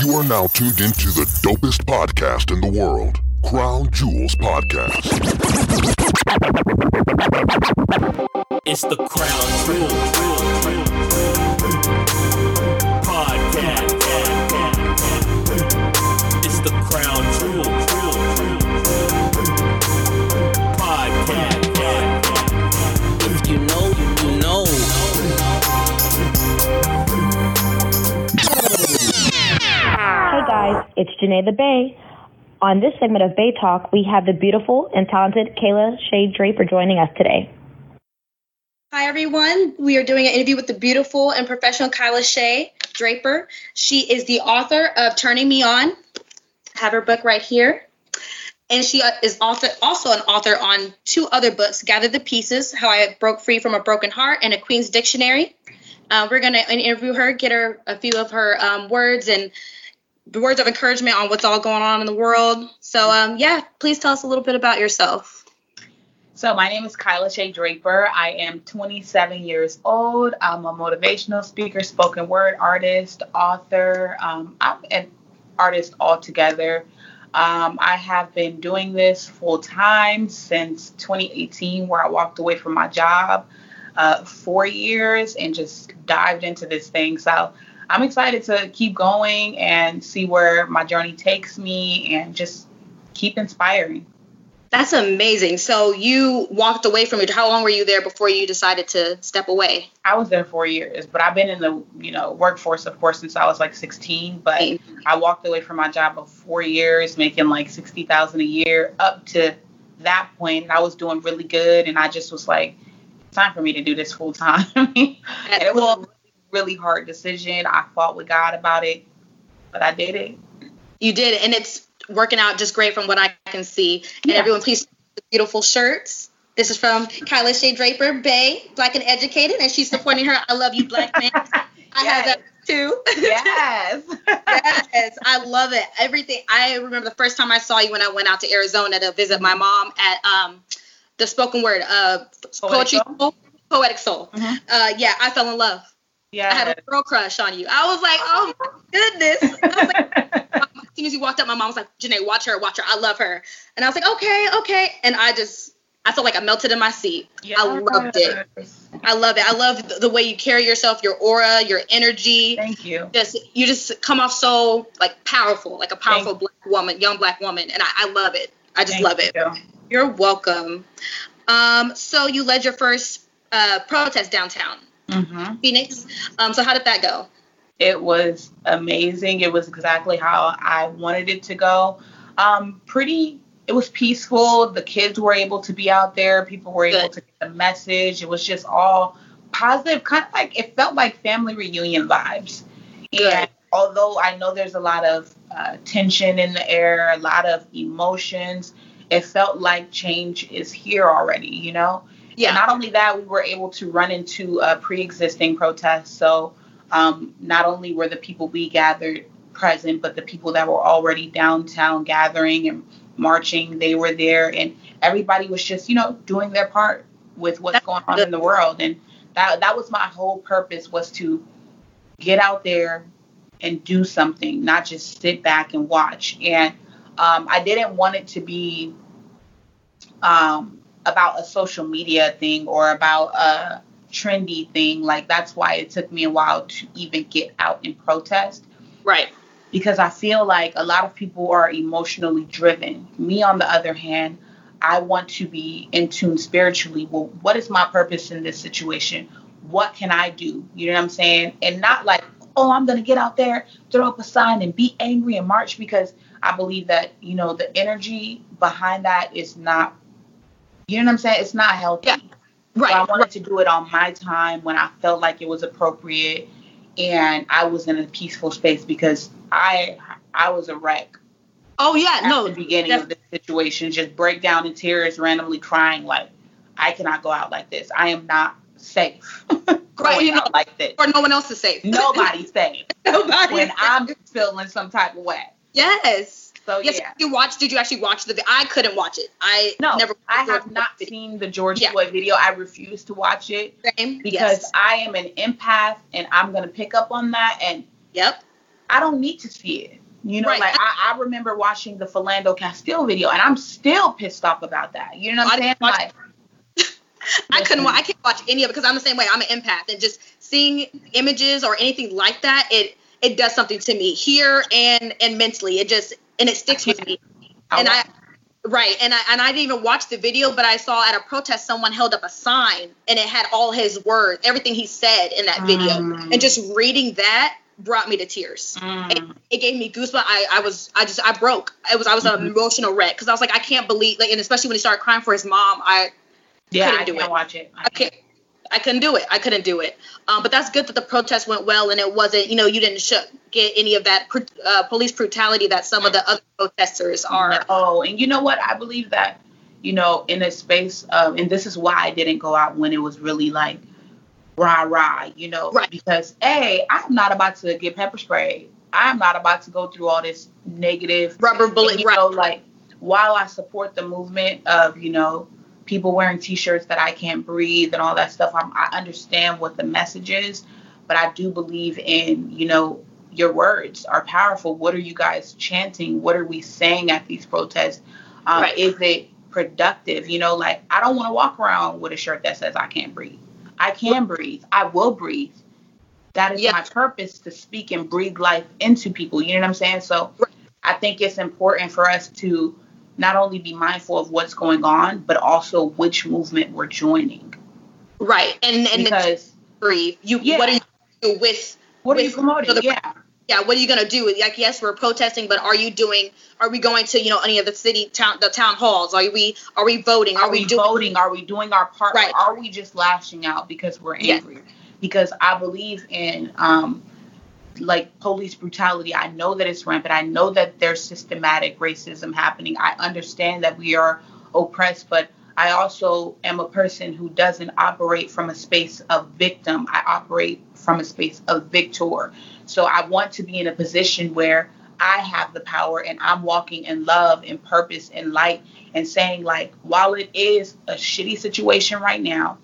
You are now tuned into the dopest podcast in the world, Krown Jewels Podcast. It's the Krown Jewels it's Janae the Bae. On this segment of Bae Talk, we have the beautiful and talented Kayla Shea Draper joining us today. Hi, everyone. We are doing an interview with the beautiful and professional Kyla Shea Draper. She is the author of Turning Me On. I have her book right here. And she uh, is also an author on two other books Gather the Pieces How I Broke Free from a Broken Heart and A Queen's Dictionary. Uh, we're going to interview her, get her a few of her um, words and words of encouragement on what's all going on in the world. So, um, yeah, please tell us a little bit about yourself. So my name is Kyla Shea Draper. I am 27 years old. I'm a motivational speaker, spoken word artist, author. Um, I'm an artist altogether. Um, I have been doing this full time since 2018, where I walked away from my job uh, four years and just dived into this thing. So I'm excited to keep going and see where my journey takes me and just keep inspiring. That's amazing. So you walked away from it. How long were you there before you decided to step away? I was there four years, but I've been in the you know workforce, of course, since I was like 16. But I walked away from my job of four years, making like sixty thousand a year. Up to that point, I was doing really good, and I just was like, it's time for me to do this full time. and it was really, hard decision. I fought with God about it, but I did it. You did, and it's working out just great from what I can see. And Yeah. everyone, please, beautiful shirts. This is from Kyla Shea Draper, Bae, Black and Educated, and she's supporting her I Love You Black Man. I have that too. Yes. yes, I love it. Everything. I remember the first time I saw you when I went out to Arizona to visit my mom at um, the spoken word uh, poetry Soul? Poetic Soul. Mhm. Uh, yeah, I fell in love. I had a girl crush on you. I was like, oh my goodness. I was like, as soon as you walked up, my mom was like, Janae, watch her, watch her. I love her. And I was like, okay, okay. And I just, I felt like I melted in my seat. I loved it. I love it. I love the, the way you carry yourself, your aura, your energy. Thank you. Just you just come off so like powerful, like a powerful Thank black woman, young black woman, and I, I love it. I just Thank love it. you. You're welcome. Um, so you led your first uh, protest downtown, hmm Phoenix. Um, so how did that go? It was amazing. It was exactly how I wanted it to go. Um, pretty. It was peaceful. The kids were able to be out there. People were able to get the message. It was just all positive. Kind of like it felt like family reunion vibes. Good. And although I know there's a lot of uh, tension in the air, a lot of emotions, it felt like change is here already. You know. Yeah. And not only that, we were able to run into a pre-existing protest. So um, not only were the people we gathered present, but the people that were already downtown gathering and marching, they were there, and everybody was just, you know, doing their part with what's That's going on good. in the world. And that that was my whole purpose was to get out there and do something, not just sit back and watch. And um, I didn't want it to be um, about a social media thing or about a trendy thing. Like that's why it took me a while to even get out and protest Right. because I feel like a lot of people are emotionally driven. Me, on the other hand, I want to be in tune spiritually. Well, what is my purpose in this situation? What can I do? You know what I'm saying? And not like, oh, I'm going to get out there, throw up a sign, and be angry and march because I believe that, you know, the energy behind that is not, you know what I'm saying? It's not healthy. Yeah. Right. So I wanted right. to do it on my time when I felt like it was appropriate and I was in a peaceful space because I I was a wreck Oh yeah. at No. the beginning def- of the situation, just break down in tears, randomly crying like I cannot go out like this. I am not safe. Right, you know- like this. Or no one else is safe. Nobody's safe Nobody. when I'm feeling some type of way. Yes. So Yes. yeah. You watched? Did you actually watch the? I couldn't watch it. I No, never. I have not seen the George Yeah. Floyd video. I refuse to watch it Same. because yes. I am an empath and I'm gonna pick up on that and Yep. I don't need to see it. You know, Right. like I, I remember watching the Philando Castile video, and I'm still pissed off about that. You know what I I'm saying? Like, I couldn't. I can't watch any of it because I'm the same way. I'm an empath, and just seeing images or anything like that, it it does something to me here and and mentally. It just and it sticks with me. And I right, and I and I didn't even watch the video, but I saw at a protest someone held up a sign and it had all his words, everything he said in that video, Mm. and just reading that brought me to tears. Mm. It, it gave me goosebumps. I, I was I just I broke. It was I was an Mhm. emotional wreck because I was like I can't believe like and especially when he started crying for his mom. I yeah, couldn't do it. I do can't it. watch it. I I can't. I couldn't do it. I couldn't do it. Um, but that's good that the protest went well and it wasn't, you know, you didn't sh- get any of that pr- uh, police brutality that some of the other protesters are. Oh, and you know what? I believe that, you know, in a space of, and this is why I didn't go out when it was really like rah rah, you know, Right. because A, I'm not about to get pepper spray. I'm not about to go through all this negative Rubber bullet, you right. know, like while I support the movement of, you know, people wearing t-shirts that I can't breathe and all that stuff, I'm, I understand what the message is, but I do believe in, you know, your words are powerful. What are you guys chanting? What are we saying at these protests? Um, Right. Is it productive? You know, like I don't want to walk around with a shirt that says I can't breathe. I can breathe. I will breathe. That is my purpose to speak and breathe life into people. You know what I'm saying? So Right. I think it's important for us to not only be mindful of what's going on, but also which movement we're joining. Right. And and Because breathe. You Yeah. what are you do with what are you promoting? the- yeah. yeah, what are you gonna do? Like yes, we're protesting, but are you doing are we going to, you know, any of the city town the town halls? Are we are we voting? Are we doing voting? Are we doing our part? Right. Are we just lashing out because we're Yes. angry? Because I believe in um, like police brutality. I know that it's rampant. I know that there's systematic racism happening. I understand that we are oppressed, but I also am a person who doesn't operate from a space of victim. I operate from a space of victor. So I want to be in a position where I have the power and I'm walking in love and purpose and light and saying like while it is a shitty situation right now,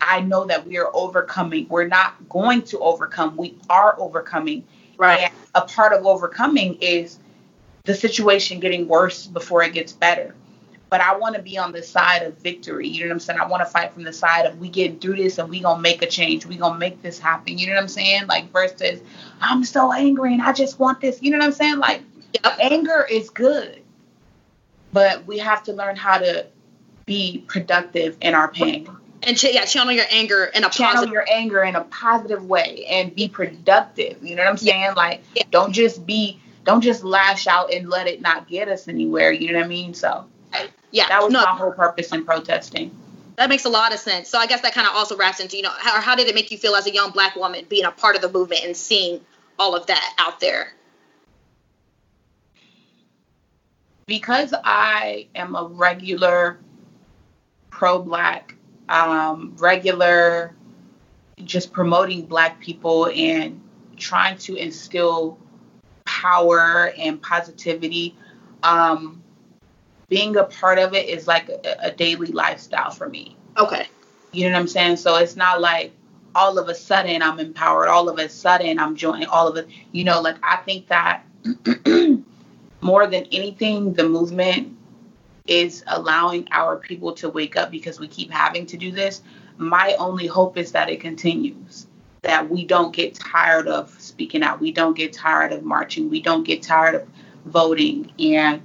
I know that we are overcoming. We're not going to overcome. We are overcoming. Right. And a part of overcoming is the situation getting worse before it gets better. But I want to be on the side of victory. You know what I'm saying? I want to fight from the side of we getting through this and we gonna make a change. We gonna make this happen. You know what I'm saying? Like versus I'm so angry and I just want this. You know what I'm saying? Like Yep. anger is good, but we have to learn how to be productive in our pain. And ch- yeah, channel your anger in a Channel positive your anger in a positive way and be productive. You know what I'm Yeah. saying? Like Yeah. don't just be don't just lash out and let it not get us anywhere. You know what I mean? So yeah. that was no, my whole purpose in protesting. That makes a lot of sense. So I guess that kind of also wraps into, you know, how, how did it make you feel as a young black woman being a part of the movement and seeing all of that out there? because I am a regular pro black, um, regular just promoting black people and trying to instill power and positivity. Um, being a part of it is like a, a daily lifestyle for me. Okay. You know what I'm saying? So it's not like all of a sudden I'm empowered, all of a sudden I'm joining all of it. You know, like I think that more than anything, the movement is allowing our people to wake up because we keep having to do this. My only hope is that it continues, that we don't get tired of speaking out, we don't get tired of marching, we don't get tired of voting and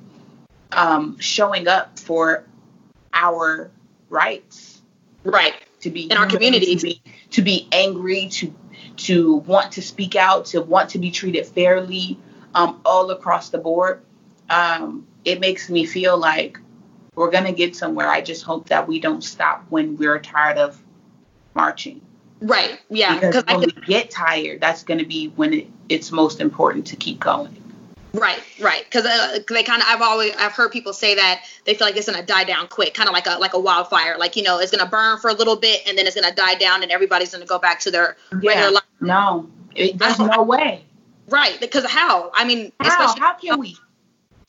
um, showing up for our rights Right. to be In our communities. to be, to be angry, to to want to speak out, to want to be treated fairly, um, all across the board. Um, it makes me feel like we're gonna get somewhere. I just hope that we don't stop when we're tired of marching. Right. Yeah. because when could, we get tired, that's gonna be when it, it's most important to keep going. right. Right. Because uh, they kind of I've always I've heard people say that they feel like it's gonna die down quick, kind of like a like a wildfire. Like you know, it's gonna burn for a little bit and then it's gonna die down and everybody's gonna go back to their regular life. No, it, there's no way. Right. Because how? I mean, How? especially How can we?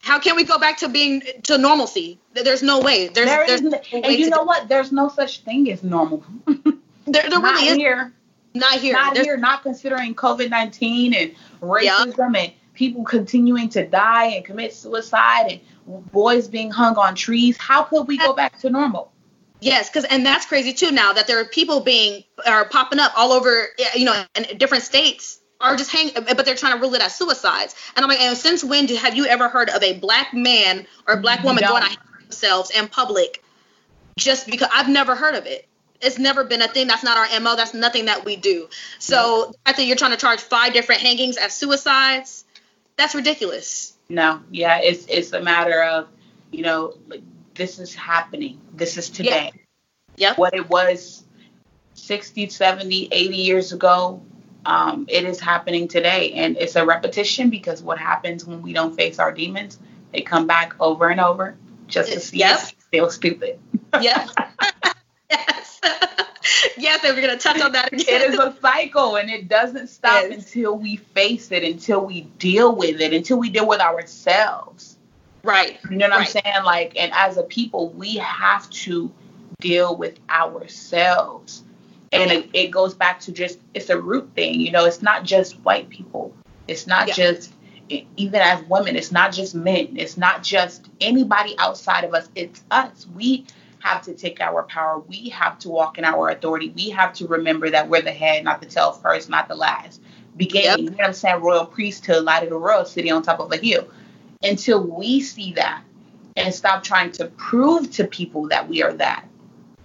How can we go back to being to normalcy? There's no way. There's There there's no and you know what? There's no such thing as normal. there, there really is. here. Not here. not There's- here, not considering COVID 19 and racism and people continuing to die and commit suicide and boys being hung on trees. How could we go back to normal? Yes, because and that's crazy too. Now that there are people being are popping up all over, you know, in different states are just hang, but they're trying to rule it as suicides. And I'm like, and since when do, have you ever heard of a black man or a black woman No. going to themselves in public just because I've never heard of it. It's never been a thing. That's not our mo. That's nothing that we do. So I think you're trying to charge five different hangings as suicides. That's ridiculous. No, yeah, it's it's a matter of, you know, like, this is happening. This is today. Yeah. Yep. What it was 60, 70, 80 years ago, um, it is happening today. And it's a repetition because what happens when we don't face our demons, they come back over and over just to see Yep. us still stupid. Yes. yes. yes, and we're gonna touch on that again. it is a cycle and it doesn't stop Yes. until we face it, until we deal with it, until we deal with ourselves. right. You know what Right. I'm saying? Like, and as a people, we have to deal with ourselves. And it, it goes back to just, it's a root thing. You know, it's not just white people. It's not Yeah. just, even as women, it's not just men. It's not just anybody outside of us. It's us. We have to take our power. We have to walk in our authority. We have to remember that we're the head, not the tail, first, not the last. Beginning, Yep. you know what I'm saying? Royal priesthood, light of the world, city on top of a hill until we see that and stop trying to prove to people that we are that.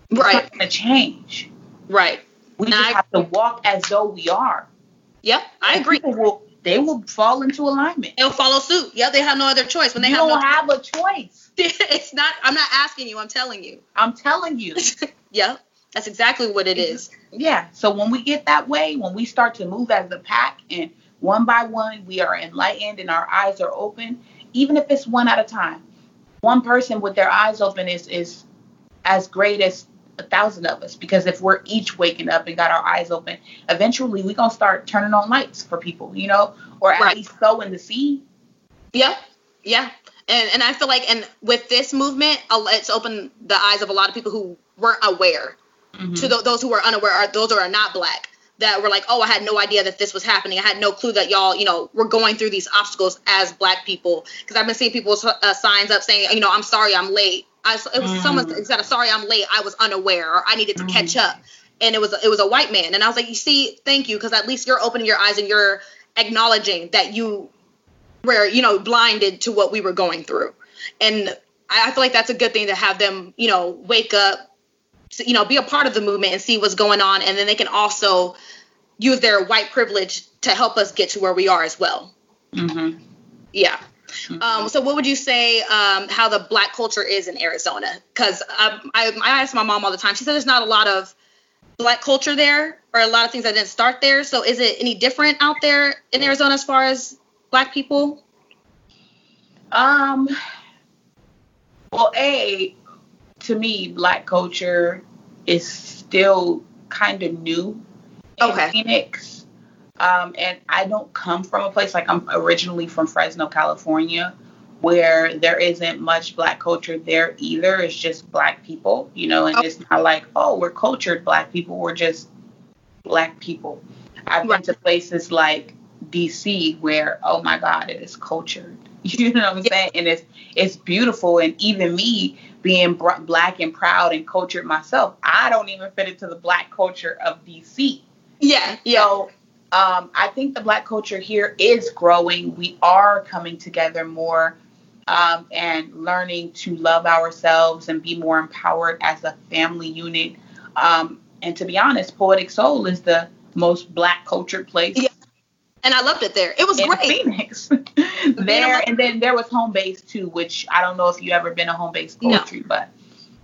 It's Right. not going to change. Right. We No, just I- have to walk as though we are. Yep. I And agree. People will, they will fall into alignment. They'll follow suit. Yeah, They have no other choice when they you have don't no. have a choice. it's not. I'm not asking you. I'm telling you. I'm telling you. Yep. That's exactly what it is. yeah. So when we get that way, when we start to move as a pack and one by one we are enlightened and our eyes are open, even if it's one at a time. One person with their eyes open is is as great as a thousand of us because if we're each waking up and got our eyes open, eventually we're gonna start turning on lights for people, you know, or at Right. least sowing the seed. Yep. Yeah. And and I feel like and with this movement, it's opened the eyes of a lot of people who weren't aware. Mm-hmm. To tho- those who were unaware, are those who are not black, that were like, oh, I had no idea that this was happening. I had no clue that y'all, you know, were going through these obstacles as black people. Because I've been seeing people's uh, signs up saying, you know, I'm sorry, I'm late. I it was someone said, sorry, I'm late. I was unaware, or I needed to catch up. And it was it was a white man, and I was like, you see, thank you, because at least you're opening your eyes and you're acknowledging that you were, you know, blinded to what we were going through. And I, I feel like that's a good thing to have them, you know, wake up, to, you know, be a part of the movement and see what's going on, and then they can also use their white privilege to help us get to where we are as well. Mm-hmm. Yeah. Um, so what would you say um, how the black culture is in Arizona? Because I, I, I ask my mom all the time. She said there's not a lot of black culture there, or a lot of things that didn't start there. So is it any different out there in Arizona as far as black people? Um. Well, a to me, black culture is still kind of new in Okay. Phoenix. Um, and I don't come from a place like I'm originally from Fresno, California, where there isn't much black culture there either. It's just black people, you know, and Oh. it's not like, oh, we're cultured black people. We're just black people. I've Right. been to places like DC where, oh my God, it is cultured. You know what I'm saying? And it's it's beautiful. And even me being br- black and proud and cultured myself, I don't even fit into the black culture of DC. Yeah. So um, I think the black culture here is growing. We are coming together more um, and learning to love ourselves and be more empowered as a family unit. Um, and to be honest, Poetic Soul is the most black cultured place Yeah. And I loved it there. It was in great. Phoenix. there and then there was home base too, which I don't know if you ever been a home base No. poetry, but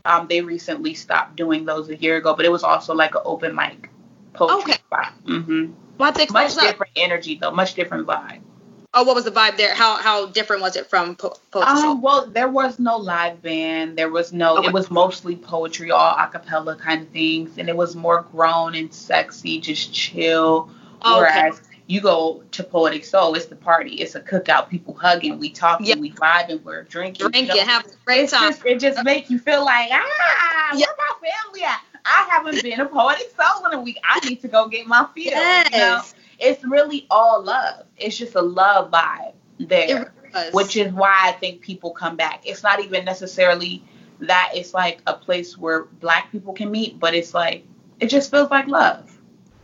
um, they recently stopped doing those a year ago. But it was also like an open mic poetry Okay. spot. hmm Why'd Much close up? different energy though, much different vibe. Oh, what was the vibe there? How how different was it from po- Poetry? Um, well, there was no live band. There was no. Okay. It was mostly poetry, all a cappella kind of things, and it was more grown and sexy, just chill. Okay. Whereas you go to Poetic Soul, it's the party. It's a cookout. People hugging, we talking, Yeah. we vibing, we're drinking. you Drinking, know? have a great time. just, it just make you feel like ah, Yeah. where my family at? I haven't been a poetic soul in a week. I need to go get my feel. You know? It's really all love. It's just a love vibe there, was. which is why I think people come back. It's not even necessarily that it's like a place where black people can meet, but it's like it just feels like love.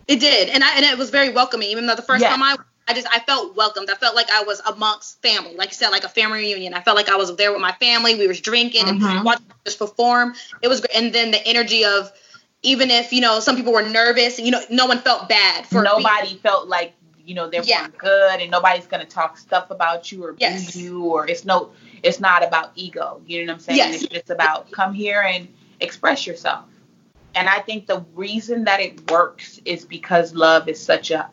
It did, and I and it was very welcoming. Even though the first time I, I just I felt welcomed. I felt like I was amongst family, like you said, like a family reunion. I felt like I was there with my family. We was drinking Mhm. and watching us perform. It was great. And then the energy of even if you know some people were nervous, you know, no one felt bad for nobody felt like you know they're Yeah. good and nobody's gonna talk stuff about you or Yes. you or it's no it's not about ego you know what i'm saying Yes. it's just about come here and express yourself and i think the reason that it works is because love is such a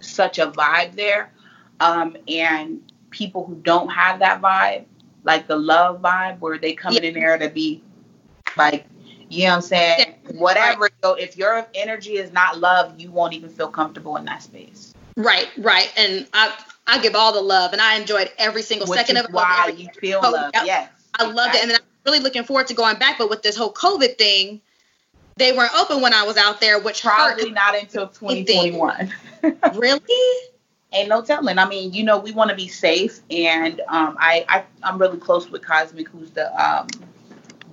such a vibe there um and people who don't have that vibe like the love vibe where they come in there to be like you know what i'm saying whatever so if your energy is not love you won't even feel comfortable in that space Right, right. And I I give all the love, and I enjoyed every single which second of it. why you feel Oh, love. Yes, I loved it, and then I'm really looking forward to going back. But with this whole COVID thing, they weren't open when I was out there, which probably hurt. not until 2021. Really? Ain't no telling. I mean, you know, we want to be safe, and um, I, I I'm really close with Cosmic, who's the um,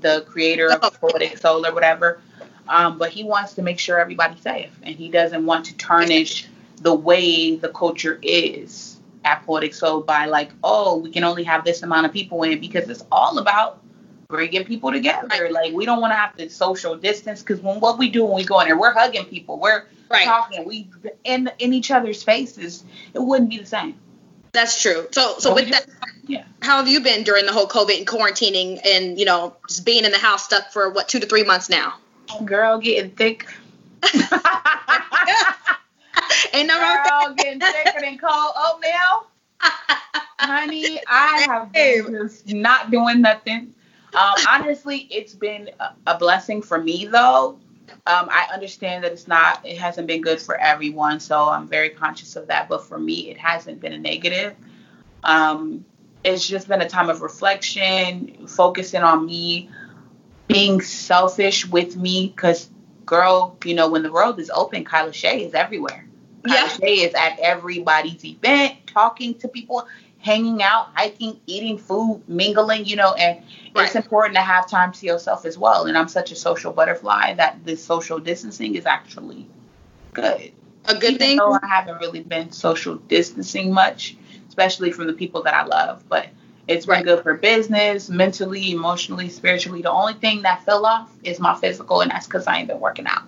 the creator Oh. of Poetic Soul or whatever. Um, but he wants to make sure everybody's safe, and he doesn't want to tarnish the way the culture is at Poetic Soul by like, oh, we can only have this amount of people in because it's all about bringing people together. Like we don't want to have to social distance because when what we do when we go in there, we're hugging people, we're Right. talking, we in in each other's faces. It wouldn't be the same. That's true. So, so with that, Yeah. how have you been during the whole COVID and quarantining, and you know, just being in the house stuck for what two to three months now? Oh, girl getting thick. Ain't no wrong with that. Girl getting thicker than cold oatmeal. Honey, I have been just not doing nothing. Um, honestly, it's been a, blessing for me though. Um, I understand that it's not, it hasn't been good for everyone, so I'm very conscious of that. But for me, it hasn't been a negative. Um, it's just been a time of reflection, focusing on me, being selfish with me, because girl, you know, when the world is open, Kyla Shea is everywhere. Kyla Yeah. Shea is at everybody's event, talking to people, hanging out, hiking, eating food, mingling, you know, and it's important to have time to yourself as well. And I'm such a social butterfly that the social distancing is actually good. A good Even thing. though I haven't really been social distancing much, especially from the people that I love, but it's been Right. good for business, mentally, emotionally, spiritually. The only thing that fell off is my physical, and that's because I ain't been working out.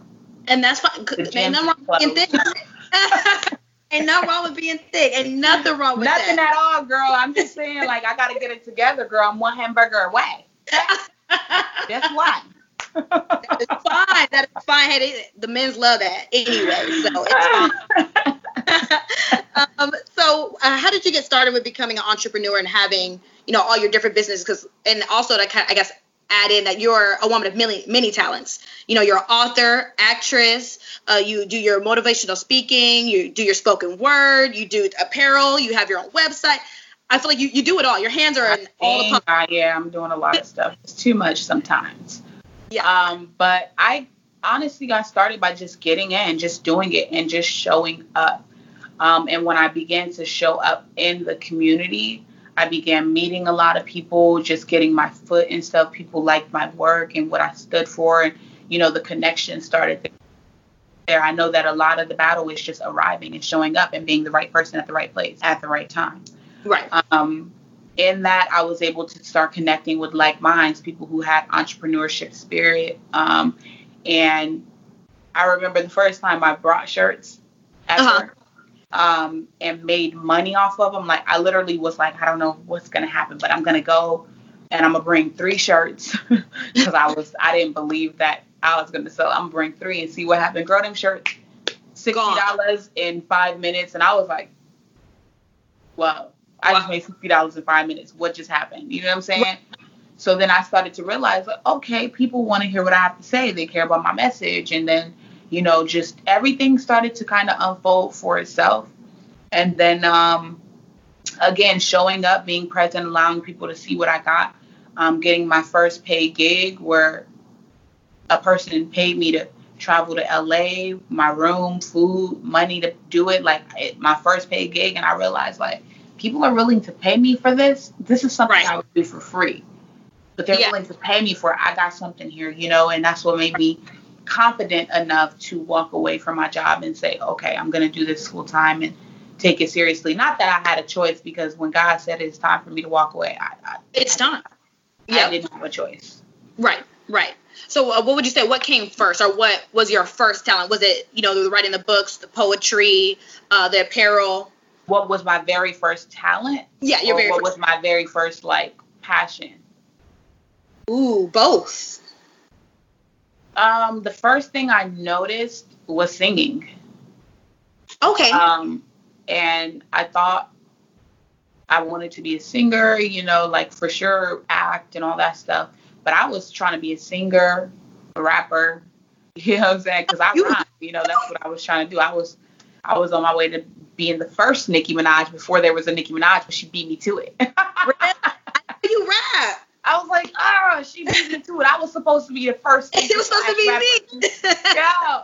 And that's fine. Ain't nothing wrong Ain't nothing wrong with being thick. Ain't nothing wrong with Nothing that. at all, girl. I'm just saying, like, I gotta get it together, girl. I'm one hamburger away. That's why. It's fine. That is fine. The men's love that anyway. So it's fine. um, so uh, how did you get started with becoming an entrepreneur and having you know all your different businesses? Because and also to kind of, I guess add in that you're a woman of many many talents. You know, you're an author, actress. Uh, you do your motivational speaking. You do your spoken word. You do apparel. You have your own website. I feel like you, you do it all. Your hands are in all the. I, yeah, I'm doing a lot of stuff. It's too much sometimes. Yeah. Um, but I honestly got started by just getting in, just doing it, and just showing up. Um, and when I began to show up in the community, I began meeting a lot of people, just getting my foot and stuff. People liked my work and what I stood for, and you know the connection started there. I know that a lot of the battle is just arriving and showing up and being the right person at the right place at the right time Right. um, in that I was able to start connecting with like minds, people who had entrepreneurship spirit. Um, and I remember the first time I brought shirts Uh-huh. Um, and made money off of them. Like I literally was like, I don't know what's gonna happen, but I'm gonna go and I'm gonna bring three shirts because I was I didn't believe that I was gonna sell. I'm gonna bring three and see what happened. Girl, them shirts sixty dollars in five minutes, and I was like, "Wow, I just made sixty dollars in five minutes. What just happened?" You know what I'm saying? So then I started to realize, like, okay, people want to hear what I have to say. They care about my message, and then you know, just everything started to kind of unfold for itself. And then um, again, showing up, being present, allowing people to see what I got, um, getting my first paid gig where a person paid me to travel to LA, my room, food, money to do it. Like it, my first paid gig, and I realized like people are willing to pay me for this. This is something Right. I would do for free, but they're Yeah. willing to pay me for. it. I got something here, you know, and that's what made me confident enough to walk away from my job and say, okay, I'm gonna do this full time and take it seriously. Not that I had a choice, because when God said it's time for me to walk away, I, I, It's time. I Yeah. didn't have a choice. Right, right. So, uh, what would you say? What came first, or what was your first talent? Was it, you know, the writing the books, the poetry, uh, the apparel? What was my very first talent? Yeah, your very what first. was my very first like passion? Ooh, both. Um, the first thing I noticed was singing. Okay. Um, and I thought I wanted to be a singer, you know, like for sure act and all that stuff. But I was trying to be a singer, a rapper, you know what I'm saying? Because I You- rhyme, you know, that's what I was trying to do. I was I was on my way to being the first Nicki Minaj before there was a Nicki Minaj, but she beat me to it. you rap. I was like, oh, she beat me to it. I was supposed to be the first. It was supposed to be rapper. me. Yo,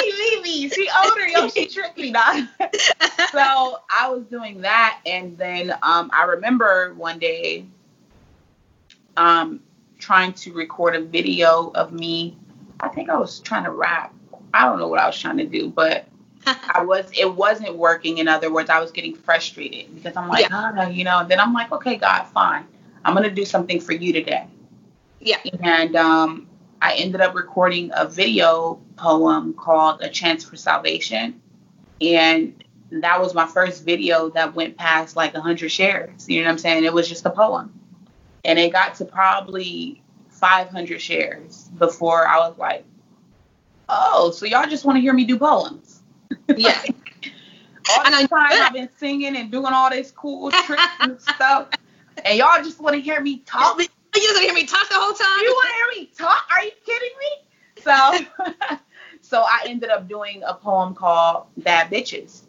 she me. She older, yo. She tricked me, dog. so I was doing that, and then um, I remember one day um, trying to record a video of me. I think I was trying to rap. I don't know what I was trying to do, but I was. It wasn't working. In other words, I was getting frustrated because I'm like, ah, you know. And then I'm like, okay, God, fine. I'm gonna do something for you today. Yeah. And um, I ended up recording a video poem called A Chance for Salvation. And that was my first video that went past like 100 shares. You know what I'm saying? It was just a poem. And it got to probably 500 shares before I was like, oh, so y'all just want to hear me do poems? yeah. All this time I've been singing and doing all this cool tricks and stuff. And y'all just want to hear me talk. You just gonna hear me talk the whole time? You want to hear me talk? Are you kidding me? So, so I ended up doing a poem called "Bad Bitches,"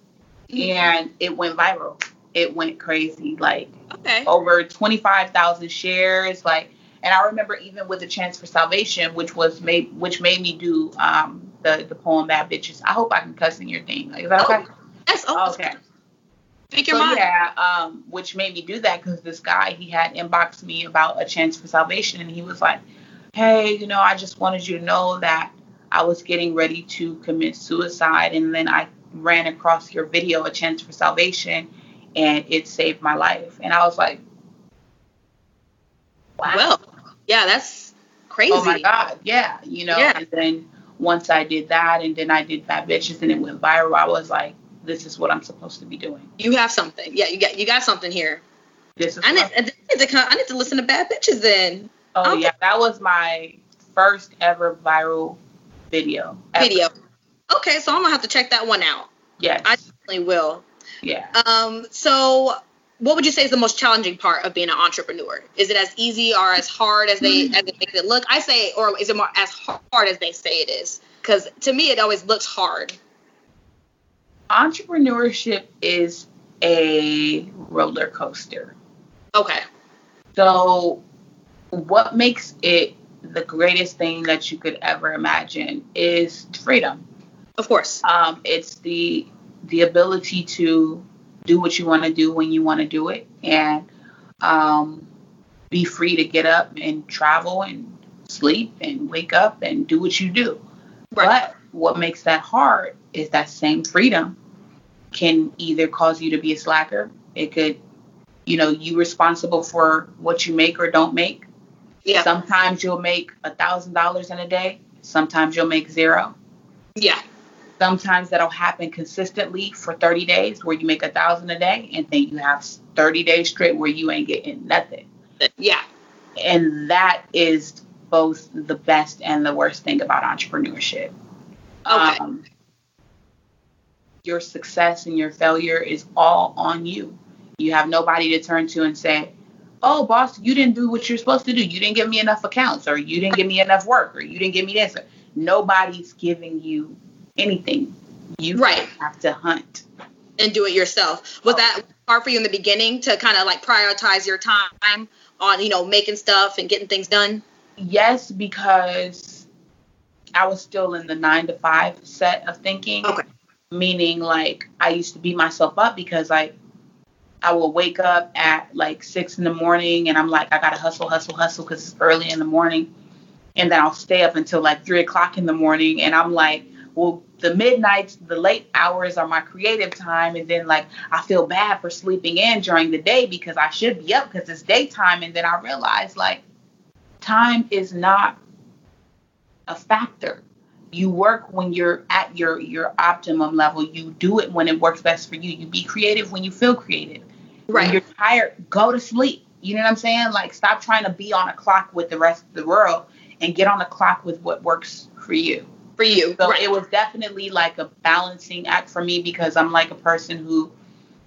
and it went viral. It went crazy, like Okay. over twenty five thousand shares. Like, and I remember even with the Chance for Salvation, which was made, which made me do um the the poem "Bad Bitches." I hope I can cuss in your thing. Like, is that okay? That's oh, Okay. Speak your So mind. yeah, um, which made me do that because this guy he had inboxed me about a chance for salvation, and he was like, "Hey, you know, I just wanted you to know that I was getting ready to commit suicide, and then I ran across your video, a chance for salvation, and it saved my life." And I was like, "Wow, Well, yeah, that's crazy. oh my god, yeah, you know." Yeah. And then once I did that, and then I did Bad Bitches, and it went viral, I was like, "This is what I'm supposed to be doing. You have something. Yeah, you got you got something here. This is." I need, I need to come, I need to listen to Bad Bitches then. Oh yeah, that was my first ever viral video. ever. Video. Okay, so I'm gonna have to check that one out. Yes. I definitely will. yeah. Um, so what would you say is the most challenging part of being an entrepreneur? Is it as easy or as hard as they as it makes it look? I say, or is it more as hard as they say it is? Because to me, it always looks hard. Entrepreneurship is a roller coaster. Okay. So what makes it the greatest thing that you could ever imagine is freedom. Of course. Um, it's the the ability to do what you want to do when you want to do it and um, be free to get up and travel and sleep and wake up and do what you do. Right. But what makes that hard is that same freedom can either cause you to be a slacker. It could, you know, you responsible for what you make or don't make. Yeah. Sometimes you'll make a thousand dollars in a day. Sometimes you'll make zero. yeah. Sometimes that'll happen consistently for 30 days where you make a thousand a day and then you have 30 days straight where you ain't getting nothing. Yeah. And that is both the best and the worst thing about entrepreneurship. Okay. Um, your success and your failure is all on you. You have nobody to turn to and say, "Oh, boss, you didn't do what you're supposed to do. You didn't give me enough accounts, or you didn't give me enough work, or you didn't give me this." Nobody's giving you anything. You Right. have to hunt. and do it yourself. Was Oh. that hard for you in the beginning to kind of like prioritize your time on, you know, making stuff and getting things done? Yes, because I was still in the nine to five set of thinking. Okay. Meaning, like, I used to beat myself up because I, I will wake up at like six in the morning and I'm like, I gotta hustle, hustle, hustle because it's early in the morning. And then I'll stay up until like three o'clock in the morning and I'm like, well, the midnights, the late hours are my creative time. And then like I feel bad for sleeping in during the day because I should be up because it's daytime. And then I realize like time is not a factor. You work when you're at your your optimum level. You do it when it works best for you. You be creative when you feel creative. When Right. you're tired, go to sleep. You know what I'm saying? Like stop trying to be on a clock with the rest of the world and get on the clock with what works for you. For you. So right. it was definitely like a balancing act for me because I'm like a person who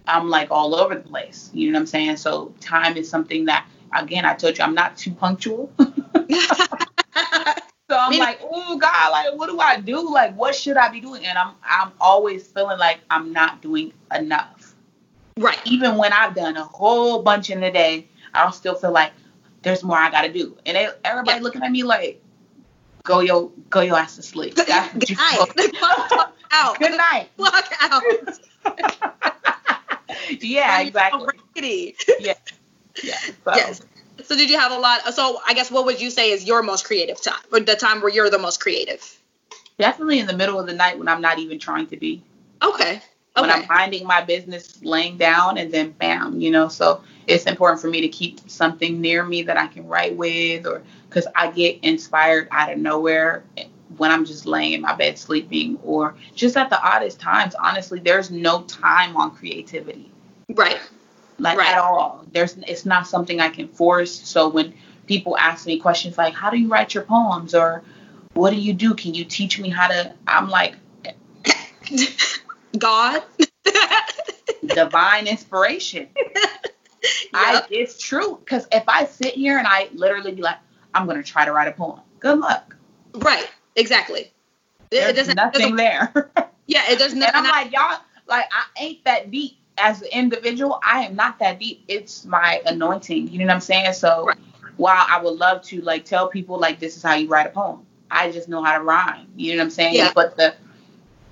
I'm like all over the place. You know what I'm saying? So time is something that again I told you I'm not too punctual. I'm like, oh God, like what do I do? Like what should I be doing? And I'm I'm always feeling like I'm not doing enough. right. Even when I've done a whole bunch in a day, I'll still feel like there's more I gotta do. And they, everybody Yeah. looking at me like, go your go your ass to sleep. That's Good night. supposed to do. Clock out. Good night. Clock out. yeah, exactly. Yeah. Yeah. So, Yes. So did you have a lot? So I guess what would you say is your most creative time, or the time where you're the most creative? Definitely in the middle of the night when I'm not even trying to be. Okay. When I'm minding my business, laying down, and then bam, you know. So it's important for me to keep something near me that I can write with, or because I get inspired out of nowhere when I'm just laying in my bed sleeping, or just at the oddest times. Honestly, there's no time on creativity. Right. Like Right. at all. There's it's not something I can force. So when people ask me questions like, "How do you write your poems?" or "What do you do? Can you teach me how to?" I'm like, God. divine inspiration. I it's true because if I sit here and I literally be like, "I'm gonna try to write a poem," good luck. Right. Exactly. It- There's it doesn't. nothing doesn't- there. yeah. It does and not. I'm like, y'all, like I ain't that deep as an individual. I am not that deep. It's my anointing. You know what I'm saying? So Right. while I would love to like tell people like this is how you write a poem, I just know how to rhyme. You know what I'm saying? Yeah. But the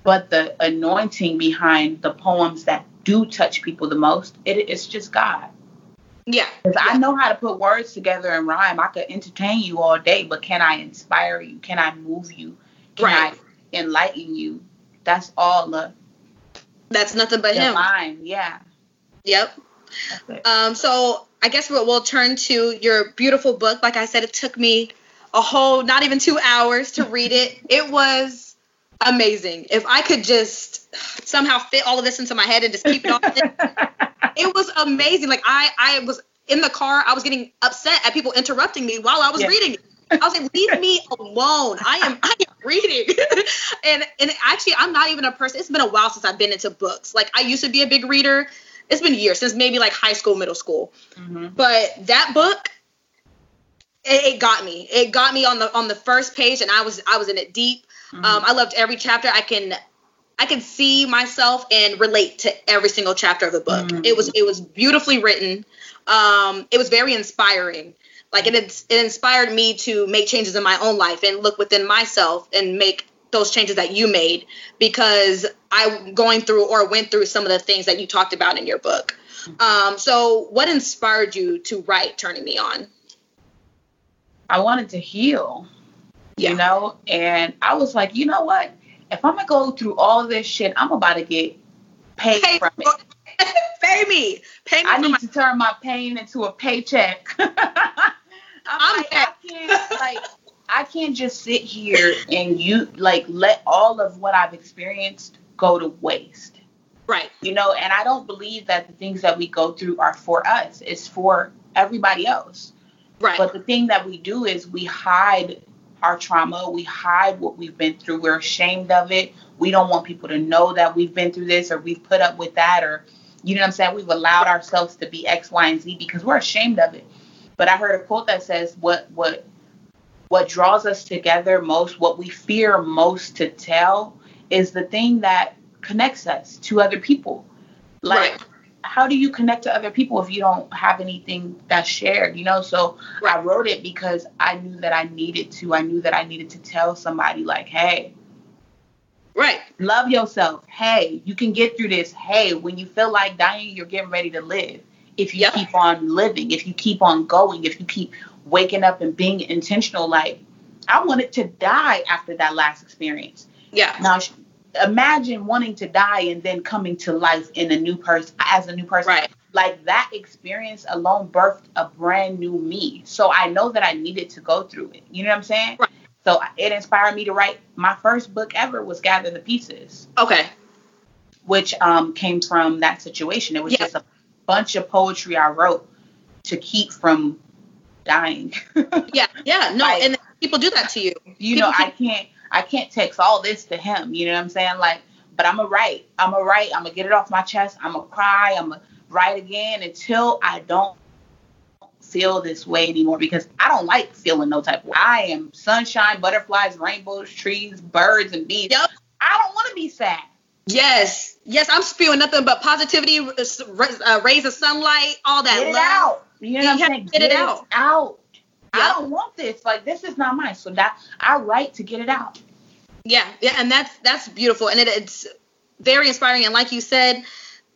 but the anointing behind the poems that do touch people the most, it, it's just God. yeah. Because I know how to put words together and rhyme. I could entertain you all day, but can I inspire you? Can I move you? Can Right. I enlighten you? That's all the That's nothing but him. divine. Yeah. Yep. Um, so I guess we'll, we'll turn to your beautiful book. Like I said, it took me a whole, not even two hours to read it. It was amazing. If I could just somehow fit all of this into my head and just keep it all, it was amazing. Like I, I was in the car, I was getting upset at people interrupting me while I was Yeah. reading it. I was like, leave me alone. I am I am reading. and and actually I'm not even a person. It's been a while since I've been into books. Like I used to be a big reader. It's been years since maybe like high school, middle school. Mhm. But that book it, it got me. It got me on the on the first page and I was I was in it deep. Mhm. Um I loved every chapter. I can I can see myself and relate to every single chapter of the book. Mhm. It was it was beautifully written. Um, it was very inspiring. Like it it inspired me to make changes in my own life and look within myself and make those changes that you made because I'm going through or went through some of the things that you talked about in your book. Um, so what inspired you to write Turning Me On? I wanted to heal, Yeah. you know, and I was like, you know what? If I'm gonna go through all this shit, I'm about to get paid from it. pay me. Pay me I need my to turn my pain into a paycheck. I'm, I'm like, I can't like I can't just sit here and you like let all of what I've experienced go to waste. right. You know, and I don't believe that the things that we go through are for us. It's for everybody else. Right. But the thing that we do is we hide our trauma, we hide what we've been through. We're ashamed of it. We don't want people to know that we've been through this or we've put up with that or you know what I'm saying? We've allowed ourselves to be X, Y, and Z because we're ashamed of it. But I heard a quote that says what what what draws us together most, what we fear most to tell, is the thing that connects us to other people. Like Right. how do you connect to other people if you don't have anything that's shared you know so i wrote it because i knew that i needed to i knew that i needed to tell somebody like hey Right. love yourself hey you can get through this hey when you feel like dying you're getting ready to live if you Yep. keep on living if you keep on going if you keep waking up and being intentional like i wanted to die after that last experience Yeah. now, imagine wanting to die and then coming to life in a new person as a new person. Right. Like that experience alone birthed a brand new me. So I know that I needed to go through it. You know what I'm saying? Right. So it inspired me to write my first book ever was Gather the Pieces, Okay. which um, came from that situation. It was Yeah. just a bunch of poetry I wrote to keep from dying. Yeah. Yeah. No, Like- and people do that to you. you know, People I can't I can't text all this to him. You know what I'm saying? Like, but I'm gonna write. I'm gonna write. I'm gonna get it off my chest. I'm gonna cry. I'm gonna write again until I don't feel this way anymore because I don't like feeling no type of way. I am sunshine, butterflies, rainbows, trees, birds, and bees. Yep. I don't want to be sad. Yes, yes, I'm spewing nothing but positivity, uh, uh, rays of sunlight, all that Get it love. out. You know You what I'm saying? to get it out. out. I don't want this. Like this is not mine. So that I write to get it out. Yeah, yeah, and that's that's beautiful, and it, it's very inspiring. And like you said,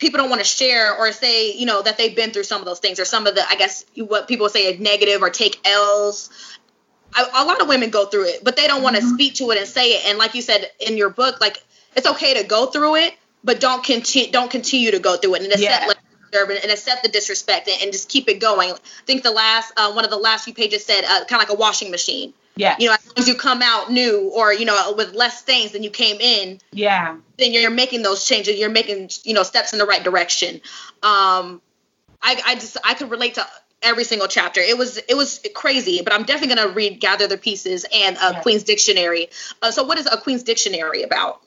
people don't want to share or say, you know, that they've been through some of those things or some of the, I guess, what people say is negative or take L's. I, a lot of women go through it, but they don't want to speak to it and say it. And like you said in your book, like it's okay to go through it, but don't continue don't continue to go through it and accept Yeah. like, and accept the disrespect and, and just keep it going. I think the last uh, one of the last few pages said uh, kind of like a washing machine. Yeah. You know, as long as you come out new or you know with less stains than you came in, yeah. then you're making those changes. You're making you know steps in the right direction. Um, I, I just I could relate to every single chapter. It was it was crazy, but I'm definitely gonna read Gather the Pieces and uh, Yeah. Queen's Dictionary. Uh, so what is a Queen's Dictionary about?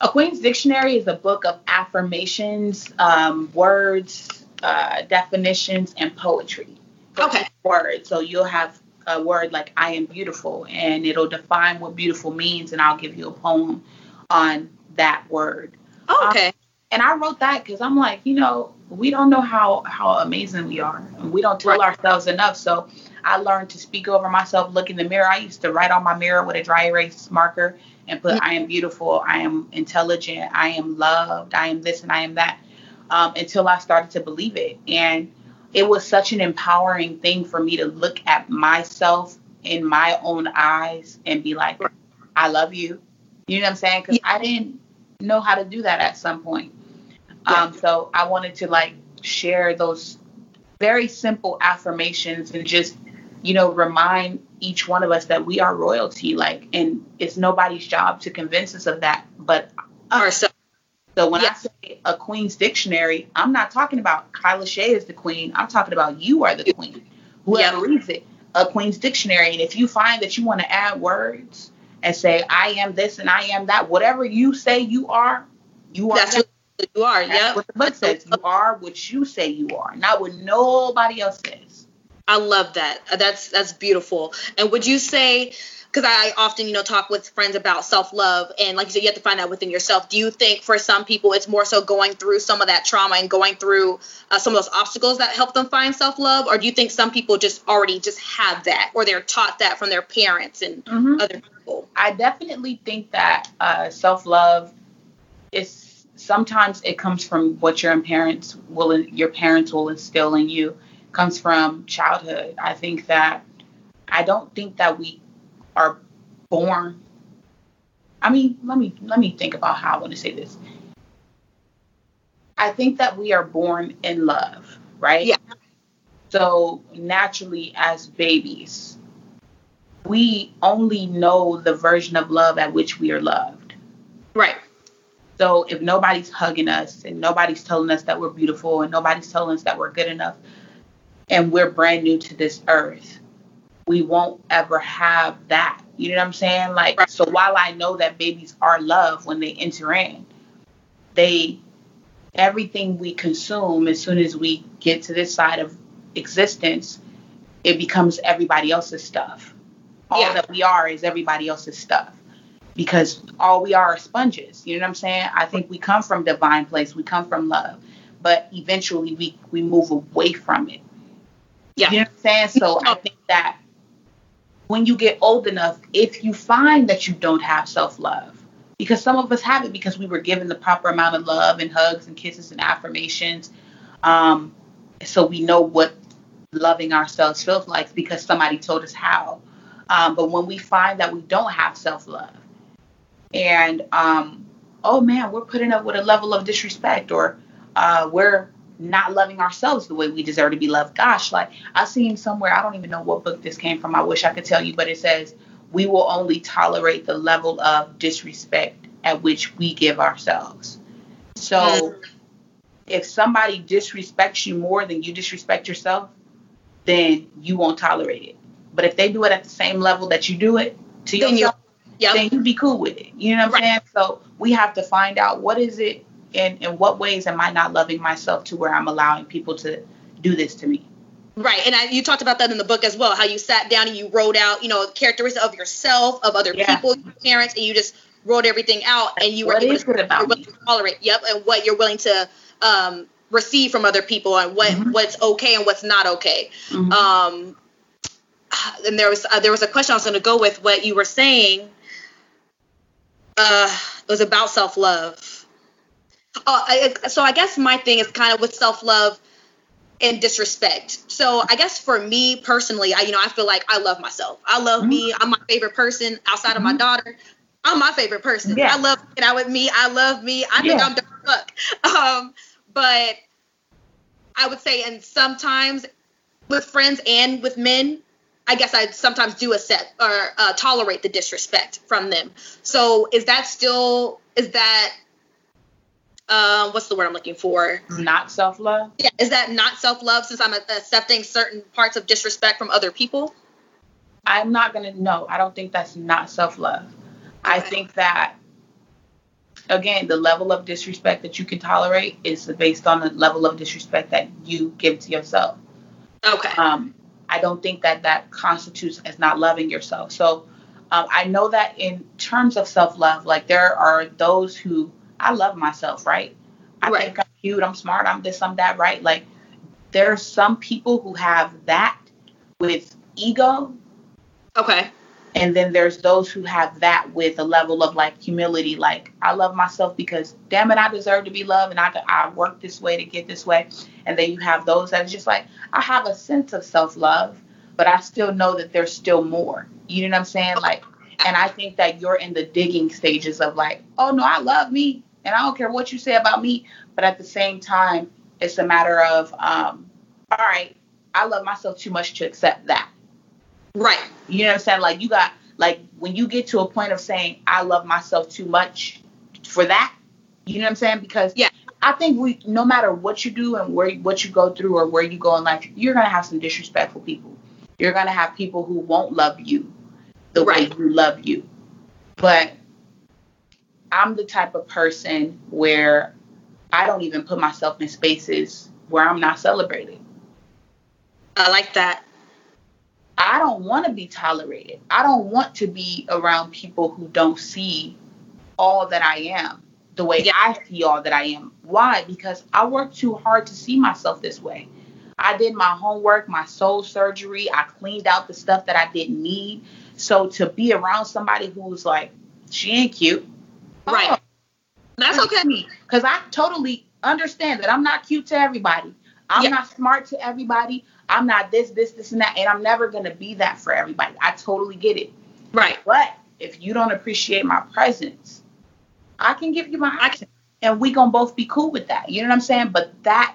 A Queen's Dictionary is a book of affirmations, um, words, uh, definitions, and poetry. Okay. each Word. So you'll have a word like "I am beautiful," and it'll define what beautiful means, and I'll give you a poem on that word. Oh, okay. And I wrote that because I'm like, you know, we don't know how how amazing we are, we don't tell Right. ourselves enough. So I learned to speak over myself, look in the mirror. I used to write on my mirror with a dry erase marker and put, "I am beautiful, I am intelligent, I am loved, I am this and I am that," um, until I started to believe it. And it was such an empowering thing for me to look at myself in my own eyes and be like, "I love you." You know what I'm saying? Because I didn't know how to do that at some point. Um, so I wanted to like share those very simple affirmations and just, you know, remind each one of us that we are royalty. Like, and it's nobody's job to convince us of that, but so. So when Yeah. I say a queen's dictionary, I'm not talking about Kylelashay is the queen. I'm talking about you are the queen. Whoever Yeah. reads it, a queen's dictionary. And if you find that you want to add words and say, I am this and I am that, whatever you say you are, you are That's that. what you are. Yep. what the book says. You are what you say you are, not what nobody else says. I love that. That's that's beautiful. And would you say, because I often you know talk with friends about self love, and like you said, you have to find that within yourself. Do you think for some people it's more so going through some of that trauma and going through uh, some of those obstacles that help them find self love, or do you think some people just already just have that, or they're taught that from their parents and Mhm. other people? I definitely think that uh, self love is sometimes it comes from what your parents will your parents will instill in you. Comes from childhood. I think that I don't think that we are born. I mean, let me let me think about how I want to say this. I think that we are born in love, right? Yeah. So naturally, as babies, we only know the version of love at which we are loved. Right. So if nobody's hugging us and nobody's telling us that we're beautiful and nobody's telling us that we're good enough and we're brand new to this earth, we won't ever have that. You know what I'm saying? Like, Right. so while I know that babies are loved when they enter in, they, everything we consume as soon as we get to this side of existence, it becomes everybody else's stuff. All Yeah. that we are is everybody else's stuff because all we are are sponges. You know what I'm saying? I think we come from divine place. We come from love. but eventually we we move away from it. Yeah. You know what I'm saying? So I think that when you get old enough, if you find that you don't have self love, because some of us have it because we were given the proper amount of love and hugs and kisses and affirmations. Um, so we know what loving ourselves feels like because somebody told us how. Um, but when we find that we don't have self love, and um, oh man, we're putting up with a level of disrespect, or uh, we're not loving ourselves the way we deserve to be loved. Gosh, like I seen somewhere, I don't even know what book this came from. I wish I could tell you, but it says we will only tolerate the level of disrespect at which we give ourselves. So mm-hmm. if somebody disrespects you more than you disrespect yourself, then you won't tolerate it. But if they do it at the same level that you do it to Then you- yourself, Yep. then you be cool with it. You know what I'm Right. saying? So we have to find out what is it and in what ways am I not loving myself to where I'm allowing people to do this to me. Right, and I, you talked about that in the book as well. How you sat down and you wrote out, you know, characteristics of yourself, of other Yeah. people, your parents, and you just wrote everything out, and you were able to about you're willing to tolerate. Yep, and what you're willing to um, receive from other people, and what Mhm. what's okay and what's not okay. Mhm. Um, and there was uh, there was a question I was going to go with what you were saying. Uh, it was about self love. Uh, I, so I guess my thing is kind of with self love and disrespect. So I guess for me personally, I you know I feel like I love myself. I love me. I'm my favorite person outside of my Mhm. daughter. I'm my favorite person. Yeah. I love hanging out with me. I love me. I think Yeah. I'm as fuck. Um, but I would say, and sometimes with friends and with men, I guess I sometimes do accept or uh, tolerate the disrespect from them. So is that still is that uh, what's the word I'm looking for? Not self love. Yeah, is that not self love since I'm accepting certain parts of disrespect from other people? I'm not gonna no, I don't think that's not self love. I think that again, the level of disrespect that you can tolerate is based on the level of disrespect that you give to yourself. Okay. Um, I don't think that that constitutes as not loving yourself. So um, I know that in terms of self love, like there are those who I love myself, right? I Right. think I'm cute, I'm smart, I'm this, I'm that, right? Like there are some people who have that with ego Okay. and then there's those who have that with a level of like humility like i love myself because damn it i deserve to be loved and i, I work this way to get this way and then you have those that are just like i have a sense of self-love but i still know that there's still more you know what i'm saying like and i think that you're in the digging stages of like oh no i love me and i don't care what you say about me but at the same time it's a matter of um all right i love myself too much to accept that Right. you know what I'm saying? Like you got like when you get to a point of saying I love myself too much for that, you know what I'm saying? Because Yeah. I think we no matter what you do and where what you go through or where you go in life, you're gonna have some disrespectful people. You're gonna have people who won't love you the Right. way you love you. But I'm the type of person where I don't even put myself in spaces where I'm not celebrated. I like that. I don't want to be tolerated. I don't want to be around people who don't see all that I am the way Yeah. I see all that I am. Why? Because I worked too hard to see myself this way. I did my homework, my soul surgery. I cleaned out the stuff that I didn't need. So to be around somebody who's like, she ain't cute. Right. Oh. That's okay. Me Because I totally understand that I'm not cute to everybody. I'm Yeah. not smart to everybody. I'm not this, this, this, and that. And I'm never going to be that for everybody. I totally get it. Right. But if you don't appreciate my presence, I can give you my accent. And we going to both be cool with that. You know what I'm saying? But that,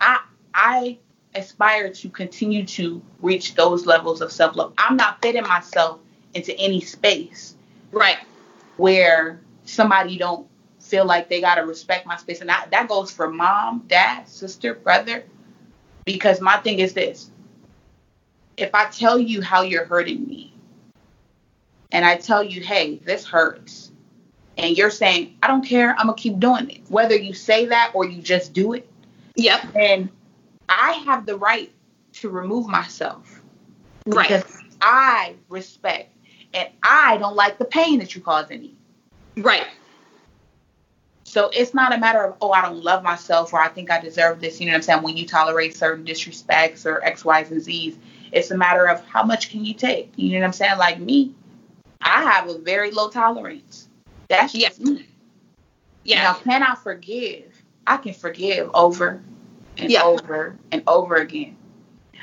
I, I aspire to continue to reach those levels of self love. I'm not fitting myself into any space Right. where somebody don't feel like they gotta respect my space, and that that goes for mom, dad, sister, brother. Because my thing is this: if I tell you how you're hurting me, and I tell you, hey, this hurts, and you're saying, I don't care, I'm gonna keep doing it, whether you say that or you just do it, Yep. then I have the right to remove myself Right. because I respect and I don't like the pain that you causing me. Right. So it's not a matter of, oh, I don't love myself or I think I deserve this. You know what I'm saying? When you tolerate certain disrespects or X, Y's, and Z's, it's a matter of how much can you take? You know what I'm saying? Like me, I have a very low tolerance. That's just me. Yeah. Now, can I forgive? I can forgive over and Yeah. over and over again.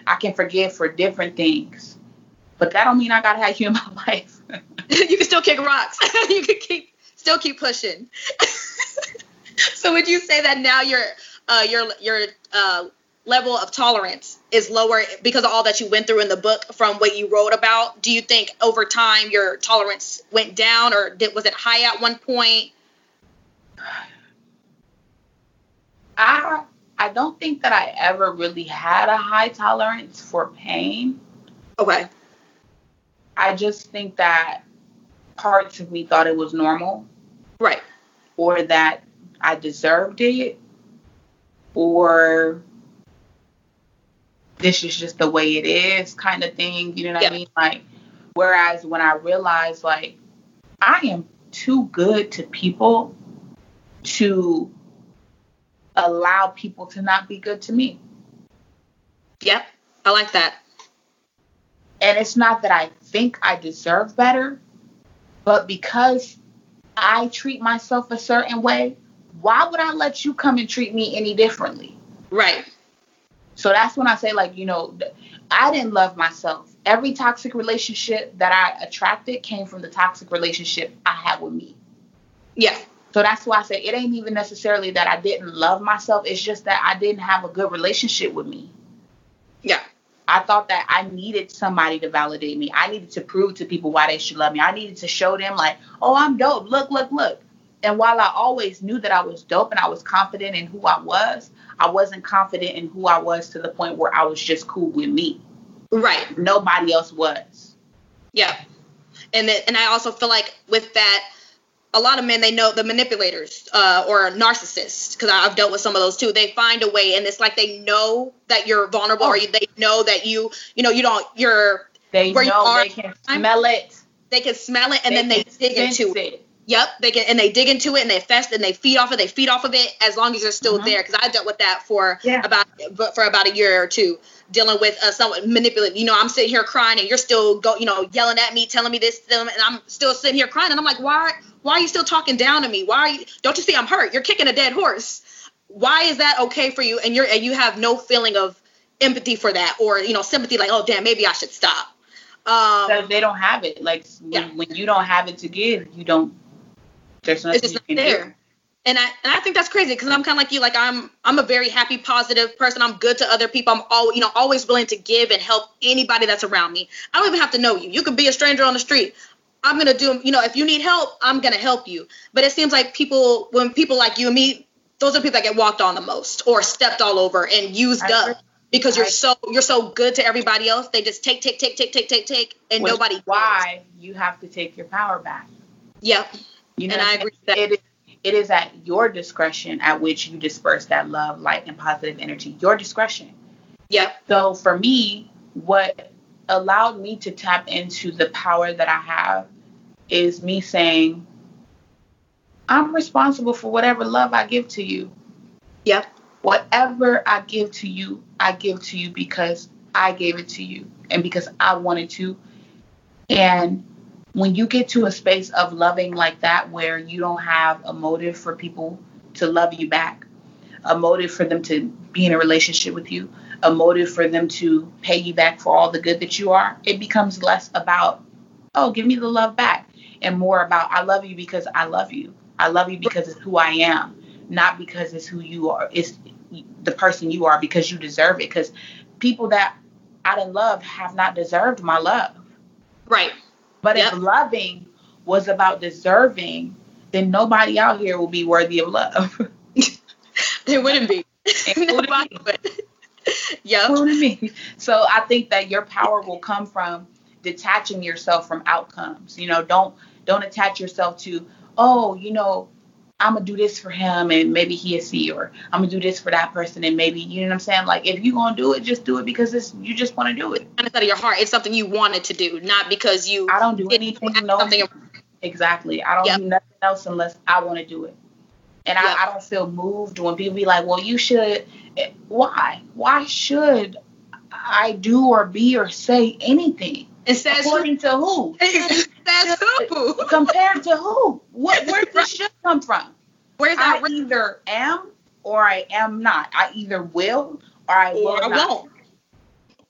I can forgive for different things, but that don't mean I gotta have you in my life. you can still kick rocks. you can keep still keep pushing. so would you say that now your uh, your your uh, level of tolerance is lower because of all that you went through in the book from what you wrote about? Do you think over time your tolerance went down, or did, was it high at one point? I I don't think that I ever really had a high tolerance for pain. Okay. I just think that parts of me thought it was normal Right. or that I deserved it or this is just the way it is kind of thing, you know what Yeah. I mean? Like whereas when I realized like I am too good to people to allow people to not be good to me. Yep. I like that. And it's not that I think I deserve better, but because I treat myself a certain way, why would I let you come and treat me any differently? Right. So that's when I say, like, you know, I didn't love myself. Every toxic relationship that I attracted came from the toxic relationship I had with me. Yeah. So that's why I say it ain't even necessarily that I didn't love myself. It's just that I didn't have a good relationship with me. Yeah. I thought that I needed somebody to validate me. I needed to prove to people why they should love me. I needed to show them, like, oh, I'm dope. Look, look, look. And while I always knew that I was dope and I was confident in who I was, I wasn't confident in who I was to the point where I was just cool with me. Right. Nobody else was. Yeah. And then, and I also feel like with that, a lot of men they know the manipulators uh, or narcissists because I've dealt with some of those too. They find a way, and it's like they know that you're vulnerable, or they know that you, you know, you don't, you're. They Where you know are- they can smell it. They can smell it, and then they dig into it. it. Yep, they can, and they dig into it, and they fest, and they feed off of, they feed off of it as long as you're still Mhm. there. Because I dealt with that for Yeah. about, for about a year or two, dealing with uh, someone manipulative. You know, I'm sitting here crying, and you're still go, you know, yelling at me, telling me this, them, and I'm still sitting here crying, and I'm like, why, why are you still talking down to me? Why are you? Don't you see I'm hurt? You're kicking a dead horse. Why is that okay for you? And you're, and you have no feeling of empathy for that, or you know, sympathy, like, oh damn, maybe I should stop. Um, Because they don't have it. Like when, Yeah. when you don't have it to give, you don't. There's nothing it's just you not there. do. And I and I think that's crazy because I'm kind of like you. Like I'm I'm a very happy, positive person. I'm good to other people. I'm all you know always willing to give and help anybody that's around me. I don't even have to know you. You could be a stranger on the street. I'm gonna do you know if you need help, I'm gonna help you. But it seems like people when people like you and me, those are people that get walked on the most or stepped all over and used I up agree. because you're I- so you're so good to everybody else. They just take take take take take take take and Which nobody. is why you have to take your power back. Yep. You know, And I agree that. It is, it is at your discretion at which you disperse that love, light, and positive energy. Your discretion. Yep. So for me, what allowed me to tap into the power that I have is me saying, I'm responsible for whatever love I give to you. Yep. Whatever I give to you, I give to you because I gave it to you and because I wanted to. And when you get to a space of loving like that, where you don't have a motive for people to love you back, a motive for them to be in a relationship with you, a motive for them to pay you back for all the good that you are, it becomes less about, oh, give me the love back, and more about, I love you because I love you. I love you because it's who I am, not because it's who you are. It's the person you are because you deserve it. Because people that I didn't love have not deserved my love. Right. But Yep. if loving was about deserving, then nobody out here will be worthy of love. They wouldn't be. Nobody would. Yep. Including me. So I think that your power will come from detaching yourself from outcomes. You know, don't don't attach yourself to, oh, you know, I'm gonna do this for him and maybe he'll see, or I'm gonna do this for that person and maybe you know what I'm saying. Like if you gonna do it, just do it because it's you just want to do it. Of out of your heart. It's something you wanted to do, not because you. I don't do anything. No, something- exactly. I don't Yep. do nothing else unless I want to do it. And Yeah. I, I don't feel moved when people be like, well, you should. eh, Why? Why should I do or be or say anything? It says who? According to who? It says who? Compared to who? What? Where does this should come from? Where's I that? either am or I am not. I either will or I will Or I not. won't.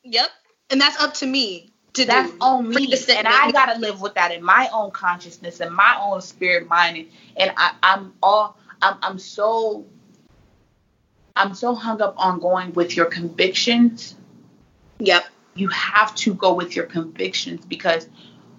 Yep. And that's up to me to That's do. on me, and I gotta live with that in my own consciousness and my own spirit, mind, and, and I, I'm all I'm I'm so I'm so hung up on going with your convictions. Yep. You have to go with your convictions because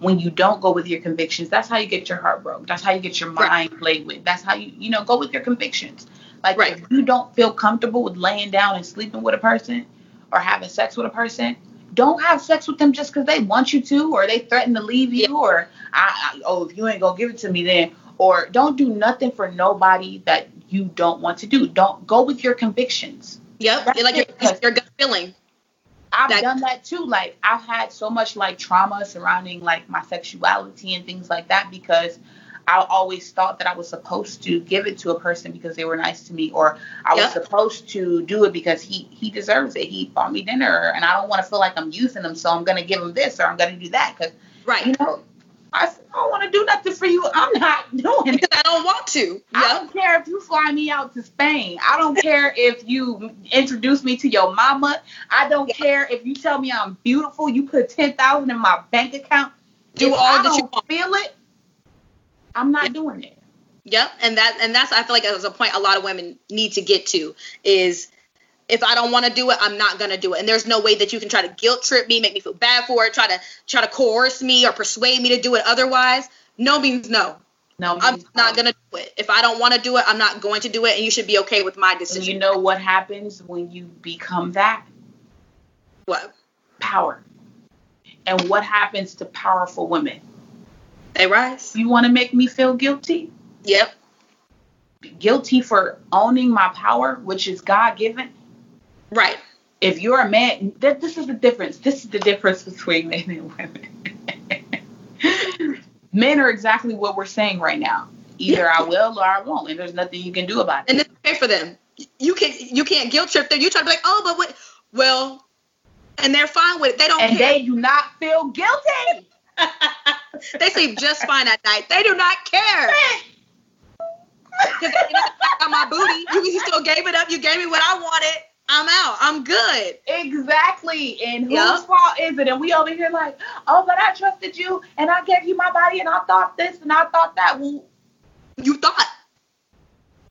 when you don't go with your convictions, that's how you get your heart broke. That's how you get your Right. mind played with. That's how you you know go with your convictions. Like Right. if you don't feel comfortable with laying down and sleeping with a person or having sex with a person, don't have sex with them just because they want you to or they threaten to leave you or I, I oh if you ain't gonna give it to me then or don't do nothing for nobody that you don't want to do. Don't go with your convictions. Yep. That's like your, your gut feeling. I've That- done that too. Like I've had so much like trauma surrounding like my sexuality and things like that because I always thought that I was supposed to give it to a person because they were nice to me, or I was supposed to do it because he he deserves it. He bought me dinner, and I don't want to feel like I'm using him, so I'm gonna give him this or I'm gonna do that because Right. you know I, s- I don't want to do nothing for you. I'm not doing it. because I don't want to. I don't care if you fly me out to Spain. I don't care if you introduce me to your mama. I don't care if you tell me I'm beautiful. You put ten thousand in my bank account. Do If all I that you want. feel it. I'm not Yeah. doing it. Yep, and that and that's I feel like that's a point a lot of women need to get to is if I don't want to do it, I'm not gonna do it. And there's no way that you can try to guilt trip me, make me feel bad for it, try to try to coerce me or persuade me to do it otherwise. No means no. No, I'm means not no. gonna do it. If I don't want to do it, I'm not going to do it, and you should be okay with my And decision. you know what happens when you become that what? power, and what happens to powerful women? They rise. You want to make me feel guilty? Yep. Guilty for owning my power, which is God given. Right. if you're a man, th- this is the difference. This is the difference between men and women. men are exactly what we're saying right now. Either I will or I won't, and there's nothing you can do about it. And it's okay for them. You can't. you can't guilt trip them. You try to be like, oh, but what? Well, and they're fine with it. They don't And care. they do not feel guilty. They sleep just fine at night. They do not care. Because I got my booty. You, you still gave it up. You gave me what I wanted. I'm out. I'm good. Exactly. And whose Yep. fault is it? And we over here like, oh, but I trusted you, and I gave you my body, and I thought this, and I thought that. Well, You thought.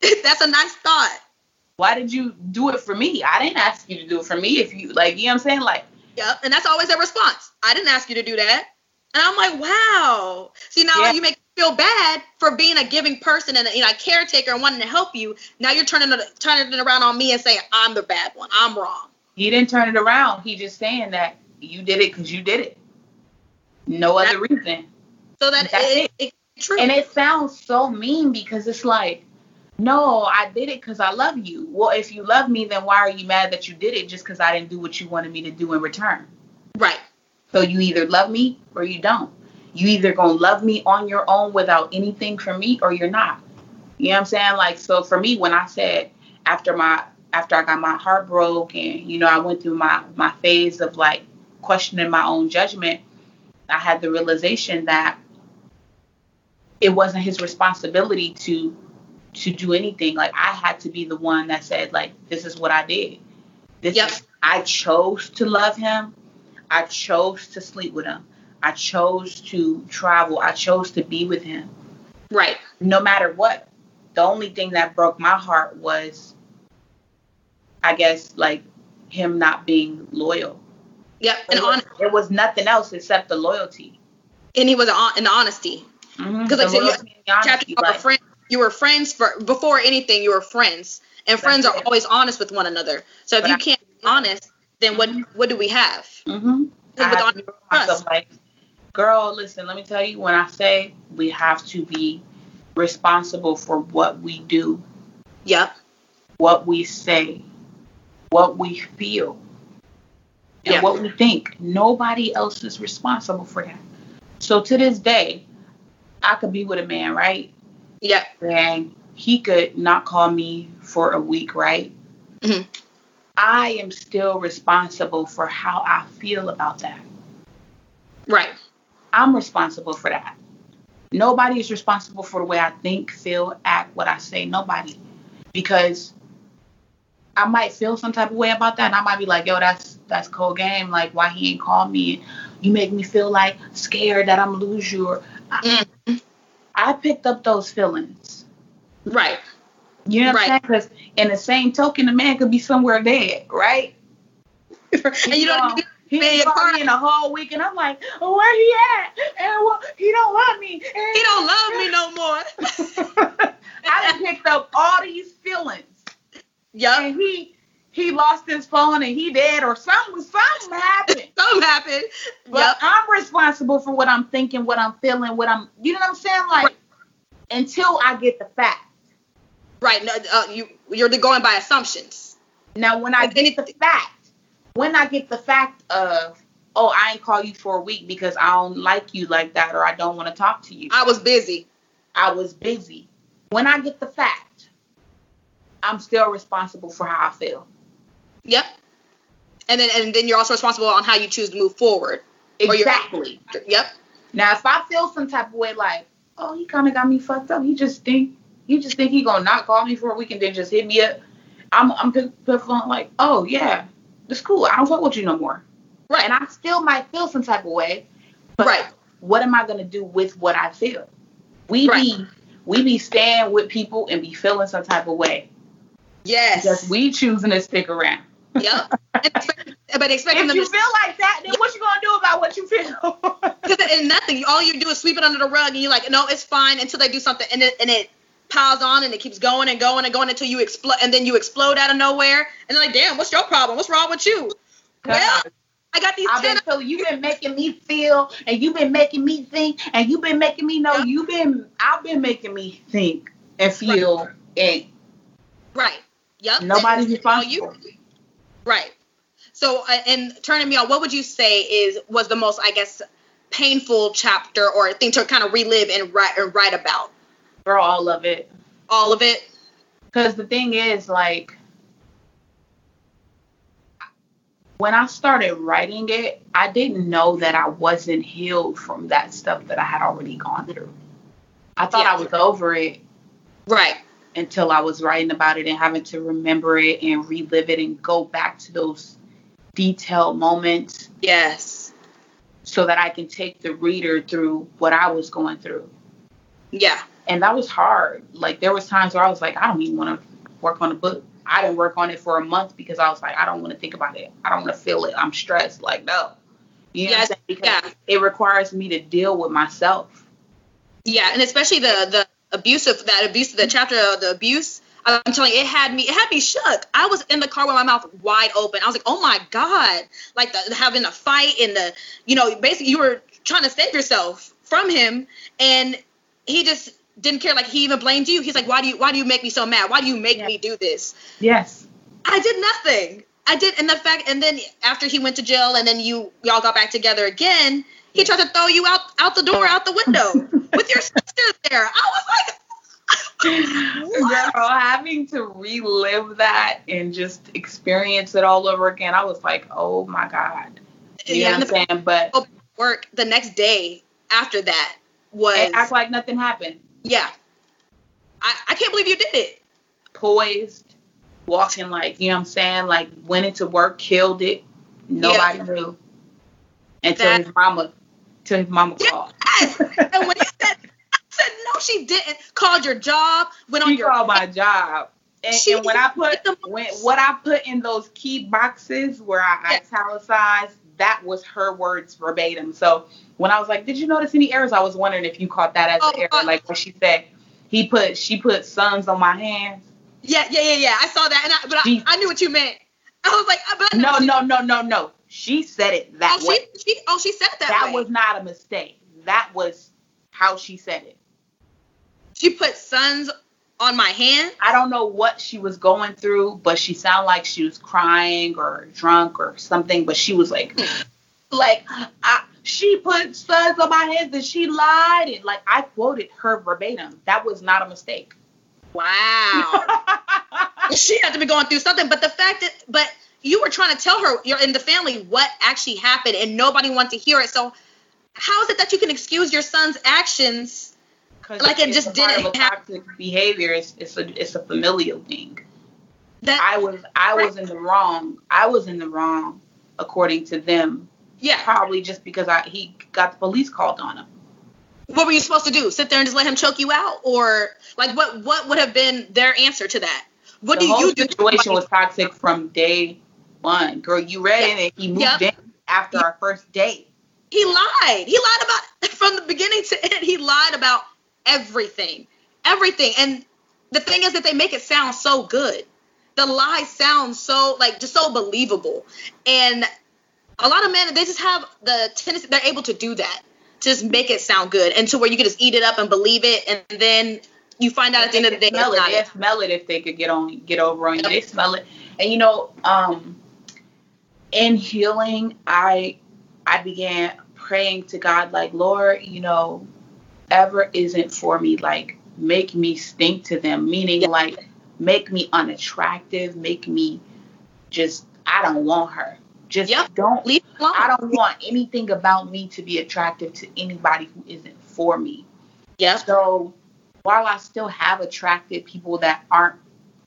That's a nice thought. why did you do it for me? I didn't ask you to do it for me. If you like, you know what I'm saying? Like, Yep. And that's always their response. I didn't ask you to do that. And I'm like, wow. See, now Yeah. you make feel bad for being a giving person and a, you know, a caretaker and wanting to help you. Now you're turning it, turning it around on me and saying I'm the bad one. I'm wrong. He didn't turn it around. He just saying that you did it because you did it. No other reason. So that That's it, it, it's true. And it sounds so mean because it's like, no, I did it because I love you. Well, if you love me, then why are you mad that you did it just because I didn't do what you wanted me to do in return? right. So you either love me or you don't. You either gonna love me on your own without anything from me or you're not. You know what I'm saying? Like so for me when I said after my after I got my heart broke and you know I went through my my phase of like questioning my own judgment, I had the realization that it wasn't his responsibility to to do anything. Like I had to be the one that said like this is what I did. This Yep. is, I chose to love him. I chose to sleep with him. I chose to travel. I chose to be with him. Right. No matter what. The only thing that broke my heart was I guess like him not being loyal. Yep. And It it was nothing else except the loyalty. and he was on in honesty. Because Because like I said, you, chapter you were friend, you were friends for before anything. You were friends, and friends are it. always honest with one another. So if But you I- can't be honest, then what what do we have? Mm-hmm. I With had on- to be with myself like, girl, listen, let me tell you, when I say we have to be responsible for what we do, Yep. what we say, what we feel, and Yeah. what we think. Nobody else is responsible for that. So to this day, I could be with a man, right? Yep. And he could not call me for a week, right? Mhm. I am still responsible for how I feel about that. Right. I'm responsible for that. Nobody is responsible for the way I think, feel, act, what I say. Nobody. Because I might feel some type of way about that and I might be like, yo, that's that's cold game. Like why he ain't call me? You make me feel like scared that I'm lose you or I, Mhm. I picked up those feelings. Right. You know what Right. I'm saying? Because in the same token, a man could be somewhere dead, right? and you don't. He me in a whole week, and I'm like, oh, where he at? And well, he don't love me. And He don't love me no more. I done picked up all these feelings, Yeah. and he he lost his phone, and he dead, or something something happened. Something happened. But Yup. I'm responsible for what I'm thinking, what I'm feeling, what I'm. You know what I'm saying? Like until I get the fact. Right. No, uh, you you're going by assumptions. Now, when I get the fact, when I get the fact of, oh, I ain't call you for a week because I don't like you like that, or I don't want to talk to you. I was busy. I was busy. When I get the fact, I'm still responsible for how I feel. Yep. And then and then you're also responsible on how you choose to move forward. Exactly. Yep. Now, if I feel some type of way, like, oh, he kind of got me fucked up. He just think he just think he gonna not call me for a week and then just hit me up. I'm I'm pick phone like, oh yeah, it's cool. I don't fuck with you no more. Right. And I still might feel some type of way. But Right. what am I gonna do with what I feel? We Right. be we be staying with people and be feeling some type of way. Yes. Just we choosing to stick around. Yep. Expect- but expecting them If them you to feel like that, then what you gonna do about what you feel? Because and nothing. All you do is sweep it under the rug, and you're like, no, it's fine until they do something, and it and it piles on, and it keeps going and going and going until you explode, and then you explode out of nowhere, and they're like, damn, what's your problem? What's wrong with you? Well, I got these I've been telling you've been making me feel, and you've been making me think, and you've been making me know. You've been, I've been making me think and feel, and Right. Yep. nobody's and you- Right. So, uh, and turning me on, what would you say is was the most, I guess, painful chapter or thing to kind of relive and write and write about? For all of it, All of it. because the thing is, like, when I started writing it, I didn't know that I wasn't healed from that stuff that I had already gone through. I thought I was over it Right. until I was writing about it and having to remember it and relive it and go back to those detailed moments Yes. so that I can take the reader through what I was going through. Yeah. And that was hard. Like there was times where I was like, I don't even want to work on a book. I didn't work on it for a month because I was like, I don't want to think about it. I don't want to feel it. I'm stressed. Like no. You know Yes, Because yeah. it requires me to deal with myself. Yeah, and especially the the abuse of that abuse, of the chapter of the abuse. I'm telling you, it had me, it had me shook. I was in the car with my mouth wide open. I was like, oh my god, like the, having a fight and the, you know, basically you were trying to save yourself from him, and he just didn't care. Like he even blamed you. He's like, why do you, why do you make me so mad? Why do you make me do this? Yes. I did nothing. I did, and the fact, and then after he went to jail, and then you y'all got back together again, he tried to throw you out out the door, out the window with your sisters there. I was like? Girl, having to relive that and just experience it all over again, I was like, oh my God. You Yeah, know what I'm saying? But work the next day after that was act like nothing happened. Yeah. I, I can't believe you did it. Poised, walking like, you know what I'm saying? Like went into work, killed it. Nobody knew. Until That- his mama till his mama Yeah. called. Yes. and when he said, I said no, she didn't. Called your job, went on She your called my job. And, and when I put when what I put in those key boxes where I Yeah. italicized, that was her words verbatim. So when I was like, "Did you notice any errors?" I was wondering if you caught that as Oh, an error, uh, like what she said. He put she put sons on my hands. Yeah, yeah, yeah, yeah. I saw that, and I, but I, She- I knew what you meant. I was like, but I No, no, no, no, no. She said it that oh, way. she, she, oh, she said that, that way. was not a mistake. That was how she said it. she put sons on my hand. I don't know what she was going through, but she sounded like she was crying or drunk or something. But she was like, hmm. like I, she put suds on my hands and she lied and like I quoted her verbatim. That was not a mistake. Wow. she had to be going through something. But the fact that, but you were trying to tell her, you're in the family, what actually happened, and nobody wanted to hear it. So, how is it that you can excuse your son's actions? Like it just didn't of a hap- toxic behavior. It's, it's a it's a familial thing. That I was I was in the wrong. I was in the wrong, according to them. yeah. Probably just because I he got the police called on him. What were you supposed to do? Sit there and just let him choke you out, or like what? What would have been their answer to that? What the do whole you do? situation was toxic from day one. Girl, you read Yeah. it he moved Yep. in after our first date. He lied. He lied about from the beginning to end. He lied about everything, everything. And the thing is that they make it sound so good. The lie sounds so like just so believable. And a lot of men they just have the tendency they're able to do that, just make it sound good, and to where you can just eat it up and believe it, and then you find out at the end of the day They smell it. They it. smell it if they could get on, get over on you. Yep. They smell it. And you know, um, in healing, I, I began praying to God, like, Lord, you know, ever isn't for me, like, make me stink to them, meaning Yep. like, make me unattractive, make me just, I don't want her. Just Yep. don't Leave. I don't want anything about me to be attractive to anybody who isn't for me. Yep. So while I still have attracted people that aren't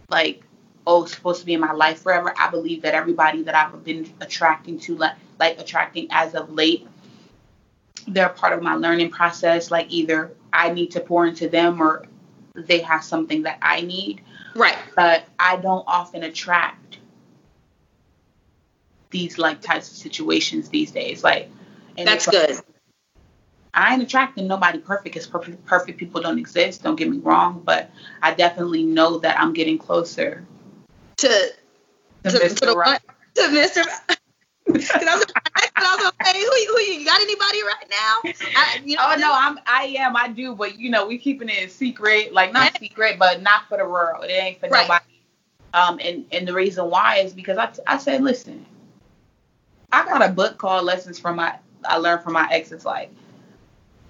like, oh, supposed to be in my life forever, I believe that everybody that I've been attracting to, like, like attracting as of late, they're part of my learning process. Like either I need to pour into them or they have something that I need. Right. But I don't often attract these like types of situations these days. Like, That's like- good. I ain't attracting nobody perfect because perfect, perfect people don't exist. Don't get me wrong, but I definitely know that I'm getting closer To to, to, Mr. to the Right. To Mr. I was, I was gonna say, who, you- who you got anybody right now? I, you know, Oh no, I'm I am I do, but you know we keeping it secret, like not secret, but not for the world. It ain't for Right. nobody. Um, and and the reason why is because I I said, listen, I got a book called Lessons from My I Learned from My Ex's Life.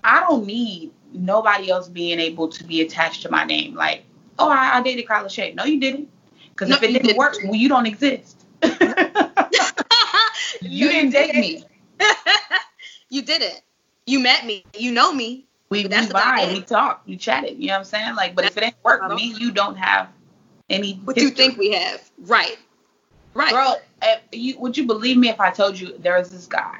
I don't need nobody else being able to be attached to my name. Like, oh, I, I dated Kylelashay. No, you didn't. Because No, if it didn't didn't. work, well, you don't exist. you didn't date me. you didn't. You met me. You know me. We we vibe, we talked, we chatted. You know what I'm saying? Like, but if it ain't work me, you don't have any. What you think we have? Right. Right. girl? You would you believe me if I told you there was this guy?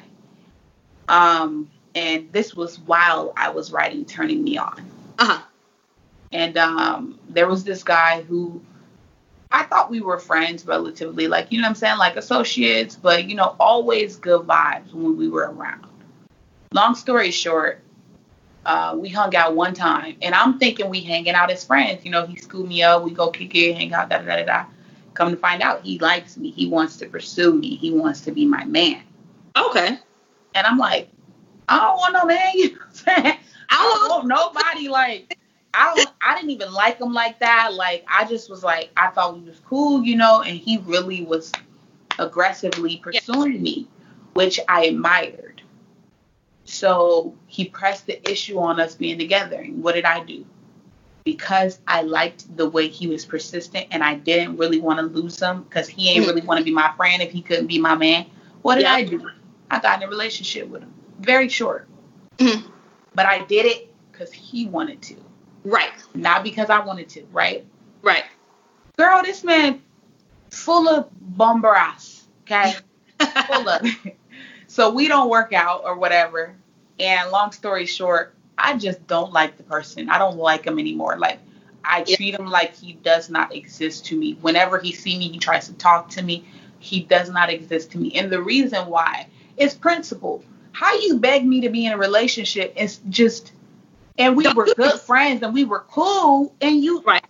Um, and this was while I was writing "Turning Me On," Uh huh. and um, there was this guy who I thought we were friends, relatively, like you know what I'm saying, like associates, but you know, always good vibes when we were around. Long story short, uh, we hung out one time, and I'm thinking we hanging out as friends. You know, he scooped me up, we go kick it, hang out, da da da da. Come to find out, he likes me. He wants to pursue me. He wants to be my man. Okay. And I'm like, I don't want no man. You know what I'm saying? I don't want nobody like. I don't. I didn't even like him like that. Like I just was like, I thought we was cool, you know. And he really was aggressively pursuing me, which I admired. So he pressed the issue on us being together. And what did I do? Because I liked the way he was persistent and I didn't really want to lose him because he ain't really want to be my friend if he couldn't be my man. What did Yeah. I do? I got in a relationship with him. Very short. Mhm. But I did it because he wanted to, Right. not because I wanted to, right? Right. Girl, this man full of bumber ass, okay? full of. So we don't work out or whatever. And long story short, I just don't like the person. I don't like him anymore. Like I Yeah. treat him like he does not exist to me. Whenever he see me, he tries to talk to me. He does not exist to me. And the reason why is principle. How you beg me to be in a relationship is just and we were good friends and we were cool and you Right.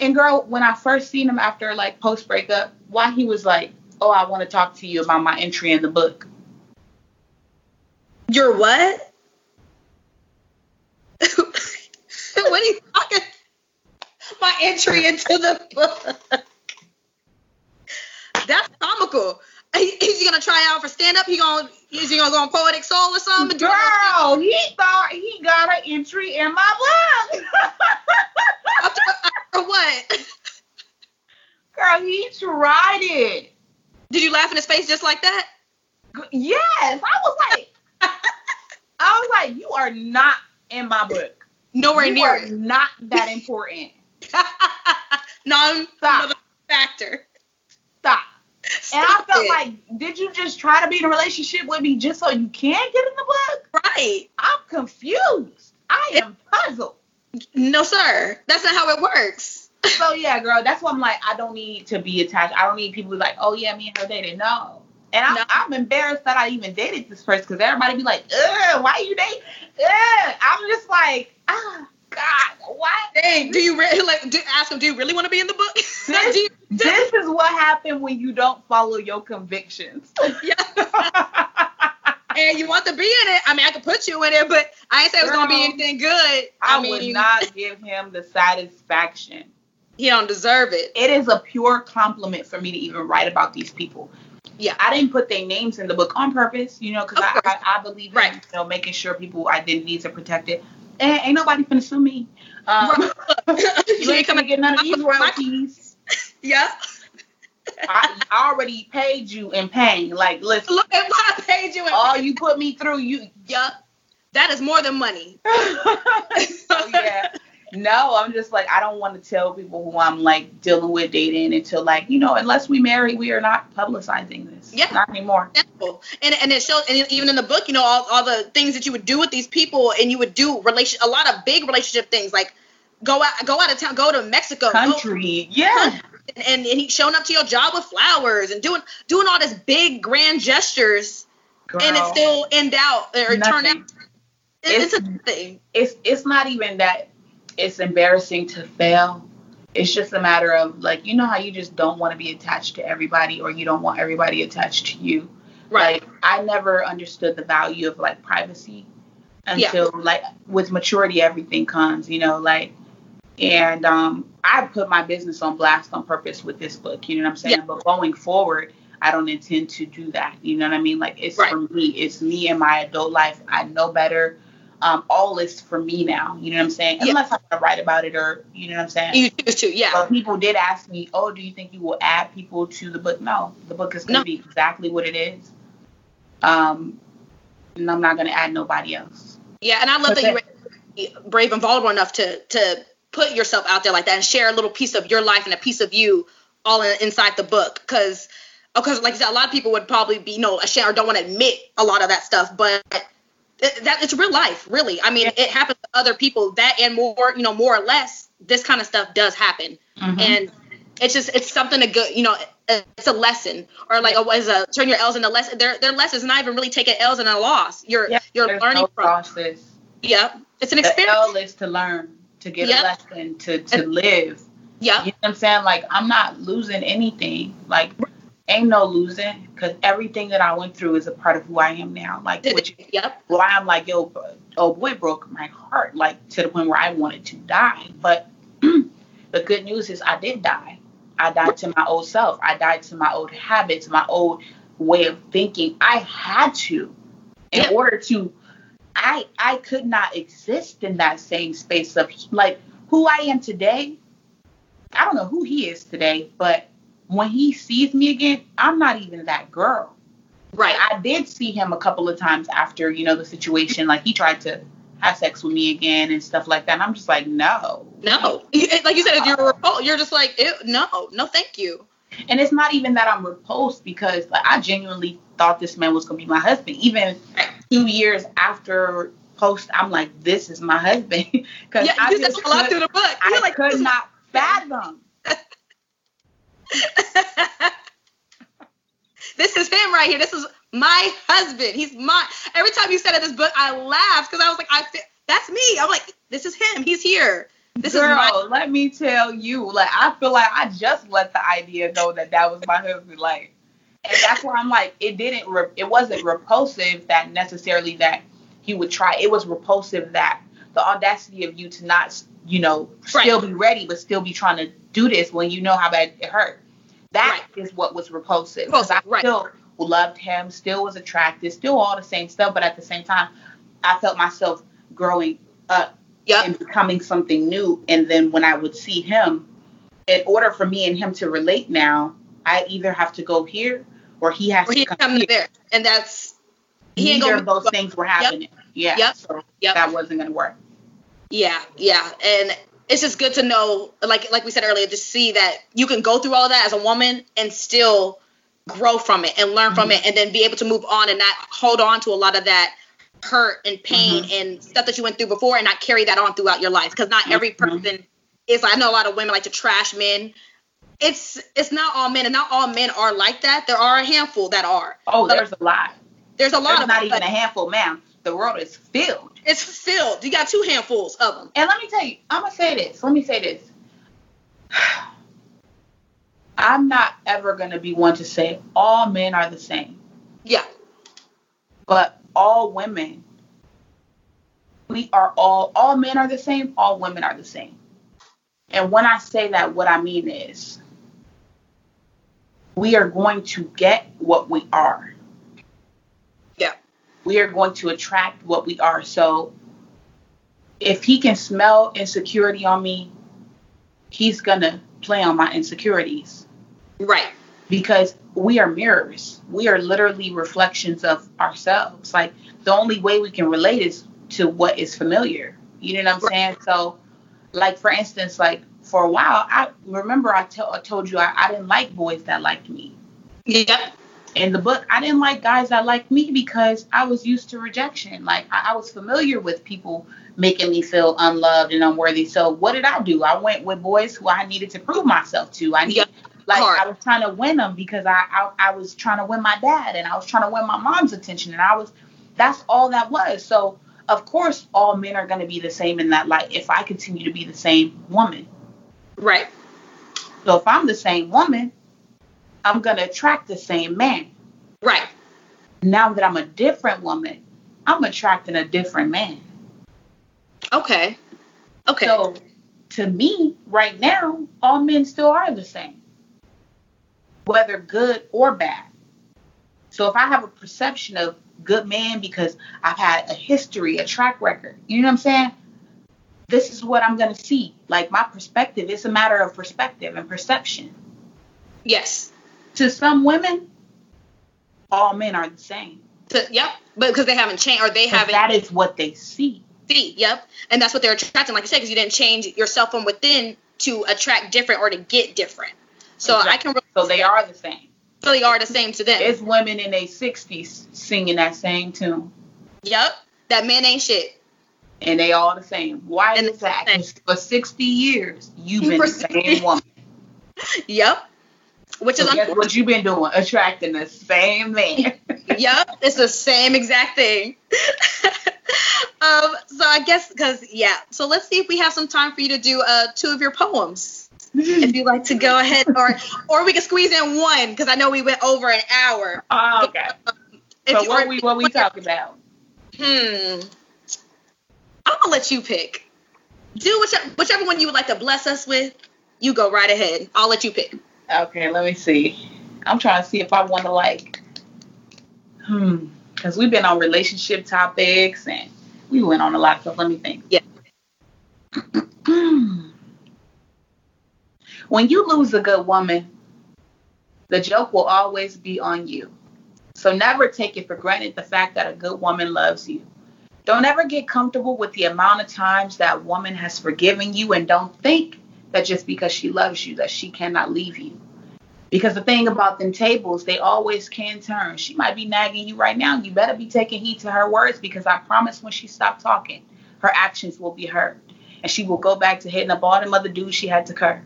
and girl, when I first seen him after like post breakup, why he was like, "Oh, I want to talk to you about my entry in the book." You're what? what are you talking? My entry into the book. That's comical. He- Is he gonna try out for stand up? He gonna is he gonna go on poetic soul or something? Girl, he thought he got an entry in my book. I'm, or what? Girl, he tried it. Did you laugh in his face just like that? Yes, I was like, I was like, you are not in my book. Nowhere you near are it. not that important. non factor. Stop. And I felt it. like, did you just try to be in a relationship with me just so you can get in the book? right. I'm confused. I am puzzled. No, sir. That's not how it works. So yeah, girl, that's why I'm like, I don't need to be attached. I don't need people to be like, oh yeah, me and her dated. No. And I'm, No. I'm embarrassed that I even dated this person because everybody be like, ugh, why you date? Ugh. I'm just like, ah, God, why? Dang, do you really like do, ask him? Do you really want to be in the book? Do you- This is what happened when you don't follow your convictions. yeah. and you want to be in it. I mean, I could put you in it, but I ain't say it was gonna be anything good. I, mean, would not give him the satisfaction. He don't deserve it. It is a pure compliment for me to even write about these people. Yeah. I didn't put their names in the book on purpose, you know, because I. I, I believe in Right. you know making sure people identities are protected. And ain't nobody finna sue me. Um, you ain't coming to get none of these royalties. Yeah. I, already paid you in pain. Like, listen, Look at what I paid you. in- all you put me through, you. Yup. That is more than money. so yeah. No, I'm just like I don't want to tell people who I'm like dealing with dating until like you know unless we marry we are not publicizing this. Yeah. Not anymore. And and it shows and even in the book, you know, all, all the things that you would do with these people and you would do relation a lot of big relationship things like go out go out of town, go to Mexico, go- Country. Yeah. and, and he showing up to your job with flowers and doing doing all this big grand gestures Girl. and it still end out or turn out it's, It's- a thing. it's it's not even that it's embarrassing to fail. It's just a matter of like you know how you just don't want to be attached to everybody or you don't want everybody attached to you. Right. Like I never understood the value of like privacy until like with maturity everything comes, you know, like and um I put my business on blast on purpose with this book, you know what I'm saying? Yeah. But going forward, I don't intend to do that. You know what I mean? Like it's Right. for me, it's me and my adult life. I know better. Um, all is for me now. You know what I'm saying? Yeah. Unless I want to write about it or you know what I'm saying. You choose to, yeah. But people did ask me, "Oh, do you think you will add people to the book?" No, the book is going to No. be exactly what it is. Um, and I'm not going to add nobody else. Yeah, and I love But that you were brave and vulnerable enough to to put yourself out there like that and share a little piece of your life and a piece of you all in, inside the book. Because, because like you said, a lot of people would probably be you know ashamed or don't want to admit a lot of that stuff, but it, that it's real life, really. I mean, Yeah. it happens to other people that and more, you know, more or less. This kind of stuff does happen, Mhm. and it's just it's something to go, you know. It's a lesson, or like a, as a turn your L's into lessons. Their their lessons not even really taking L's and a loss. You're Yeah, you're learning no from. process. Yep. It's an The experience. L is to learn, to get Yep. a lesson, to to live. Yeah. You know what I'm saying? Like I'm not losing anything. Like ain't no losing because everything that I went through is a part of who I am now. Like which Yep. why I'm like, yo, oh boy, broke my heart, like to the point where I wanted to die. But the good news is I did die. I died to my old self. I died to my old habits, my old way of thinking. I had to in Yeah. order to I I could not exist in that same space of like who I am today. I don't know who he is today, but when he sees me again, I'm not even that girl. Right. I did see him a couple of times after, you know, the situation. Like he tried to have sex with me again and stuff like that. And I'm just like, no. No. Like you said, if you're a repul- you're just like, no, no, thank you. And it's not even that I'm repulsed because like, I genuinely thought this man was gonna be my husband. Even two years after post, I'm like, this is my husband. Because Yeah, I you said just a lot could, through the book. I like, could not fathom. this is him right here. This is my husband. He's my. Every time you said it, this book, I laughed because I was like, I, that's me. I'm like, this is him. He's here. This Girl, is my. let me tell you, like I feel like I just let the idea go that that was my husband, like, and that's why I'm like, it didn't, re- it wasn't repulsive that necessarily that he would try. It was repulsive that the audacity of you to not, you know, still be ready, but still be trying to do this when you know how bad it hurt. That is what was repulsive. Because I right. still loved him, still was attracted, still all the same stuff, but at the same time, I felt myself growing up Yep. and becoming something new. And then when I would see him, in order for me and him to relate now, I either have to go here or he has Or to come come to there, and that's he Neither of those things were happening. Yeah. Yep. So Yep. that wasn't gonna work. Yeah, yeah, and it's just good to know, like like we said earlier, to see that you can go through all of that as a woman and still grow from it and learn from Mhm. it, and then be able to move on and not hold on to a lot of that hurt and pain Mm-hmm. and stuff that you went through before, and not carry that on throughout your life. Because not every Mhm. person is. like I know a lot of women like to trash men. It's it's not all men, and not all men are like that. There are a handful that are. Oh, But there's a lot. There's a lot There's of not them, even a handful, ma'am. The world is filled. it's filled. You got two handfuls of them. And let me tell you, I'm gonna say this. Let me say this. I'm not ever gonna be one to say all men are the same, Yeah, but all women, we are all all men are the same. All women are the same. And when I say that, what I mean is, we are going to get what we are. yeah, we are going to attract what we are. So if he can smell insecurity on me, he's gonna play on my insecurities right. because we are mirrors. We are literally reflections of ourselves. Like the only way we can relate is to what is familiar. You know what I'm saying? So, like for instance, like for a while, I remember I, told you I, I didn't like boys that liked me. Yep. in the book, I didn't like guys that liked me because I was used to rejection. Like I, I was familiar with people making me feel unloved and unworthy. So what did I do? I went with boys who I needed to prove myself to. I need, Yep. Like Hard. I was trying to win them because I, I I was trying to win my dad and I was trying to win my mom's attention and I was that's all that was. So of course all men are going to be the same in that light if I continue to be the same woman. Right. So if I'm the same woman, I'm going to attract the same man. Right. now that I'm a different woman, I'm attracting a different man. Okay. Okay. So to me, right now, all men still are the same, whether good or bad. So if I have a perception of good man because I've had a history, a track record, you know what I'm saying? This is what I'm going to see. Like my perspective, it's a matter of perspective and perception. yes. To some women, all men are the same. To, yep. But because they haven't changed or they haven't That is what they see. see. Yep. And that's what they're attracting, like you said, because you didn't change yourself from within to attract different or to get different. So I can really So they are the same. really are the same to them. It's women in their 60s singing that same tune, yep. That man ain't shit. and they all the same. Why And is that? For 60 years, you've been the same woman. Yep. Which So is guess what you've been doing? Attracting the same man. yep, it's the same exact thing. um, so I guess because yeah. So let's see if we have some time for you to do uh two of your poems. if you'd like to go ahead, or or we can squeeze in one because I know we went over an hour. oh, okay. If So you- what or- we what we talking about? Hmm. I'm gonna let you pick. Do whichever, whichever one you would like to bless us with. You go right ahead. I'll let you pick. Okay, let me see. I'm trying to see if I want to like, hmm, because we've been on relationship topics and we went on a lot of stuff. Let me think. Yeah. when you lose a good woman, the joke will always be on you. So never take it for granted the fact that a good woman loves you. Don't ever get comfortable with the amount of times that woman has forgiven you and don't think that just because she loves you that she cannot leave you. Because the thing about them tables, they always can turn. She might be nagging you right now. You better be taking heed to her words because I promise when she stops talking, her actions will be heard. And she will go back to hitting the bottom of the dude she had to curb.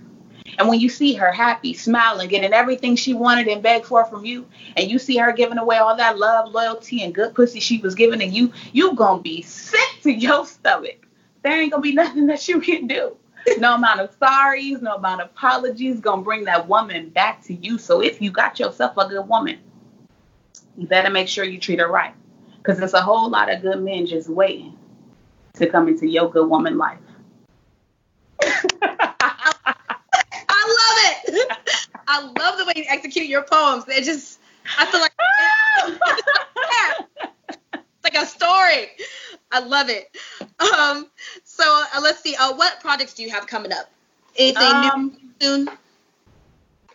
And when you see her happy, smiling, getting everything she wanted and begged for from you, and you see her giving away all that love, loyalty, and good pussy she was giving to you, you gonna be sick to your stomach. There ain't gonna be nothing that you can do. No amount of sorries, no amount of apologies gonna bring that woman back to you. So if you got yourself a good woman, you better make sure you treat her right. Because there's a whole lot of good men just waiting to come into your good woman life. I love it. I love the way you execute your poems. It just, I feel like it's like a story. I love it. Um, so uh, let's see. Uh, what projects do you have coming up? Anything Um, new soon?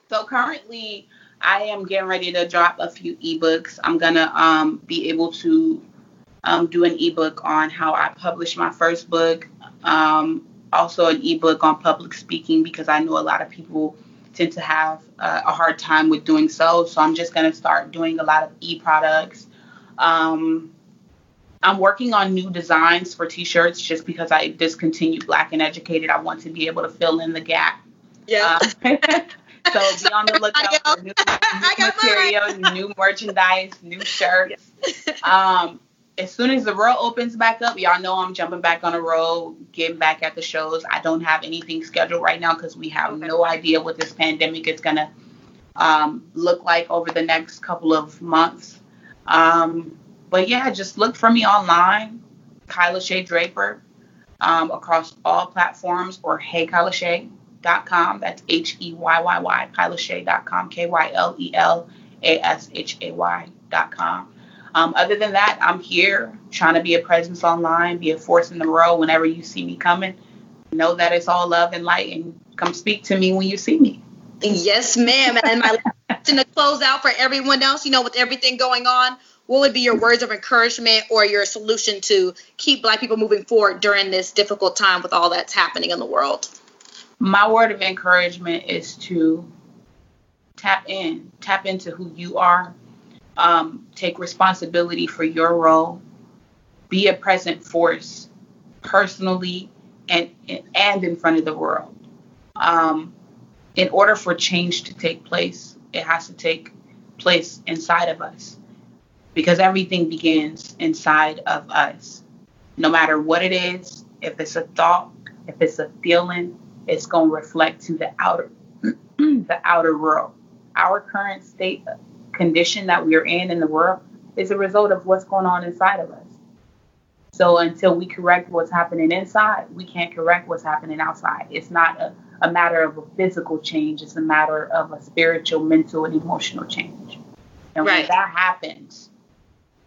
So currently, I am getting ready to drop a few ebooks. I'm gonna um, be able to um, do an ebook on how I published my first book. Um, also, an ebook on public speaking because I know a lot of people tend to have uh, a hard time with doing so. So I'm just gonna start doing a lot of e-products. Um, I'm working on new designs for t-shirts just because I discontinued Black and Educated. I want to be able to fill in the gap. Yeah. Um, so be on the lookout for new, new mine. material, new merchandise, new shirts. Um, as soon as the world opens back up, y'all know I'm jumping back on the road, getting back at the shows. I don't have anything scheduled right now because we have Okay. no idea what this pandemic is gonna um, look like over the next couple of months. Um, but yeah, just look for me online, Kylelashay Draper, um, across all platforms or heykylelashay.com. That's H E Y Y Y, kylelashay.com, K Y L E L A S H A Y.com. Um, other than that, I'm here trying to be a presence online, be a force in the world whenever you see me coming. Know that it's all love and light and come speak to me when you see me. Yes, ma'am. And my last question to close out for everyone else, you know, with everything going on, what would be your words of encouragement or your solution to keep Black people moving forward during this difficult time with all that's happening in the world? my word of encouragement is to tap in, tap into who you are, um, take responsibility for your role, be a present force personally and and in front of the world. Um, in order for change to take place, it has to take place inside of us because everything begins inside of us. No matter what it is, if it's a thought, if it's a feeling, it's going to reflect to the outer the outer world. Our current state condition that we are in in the world is a result of what's going on inside of us. So until we correct what's happening inside, we can't correct what's happening outside. It's not a, a matter of a physical change, it's a matter of a spiritual, mental, and emotional change. And when that happens,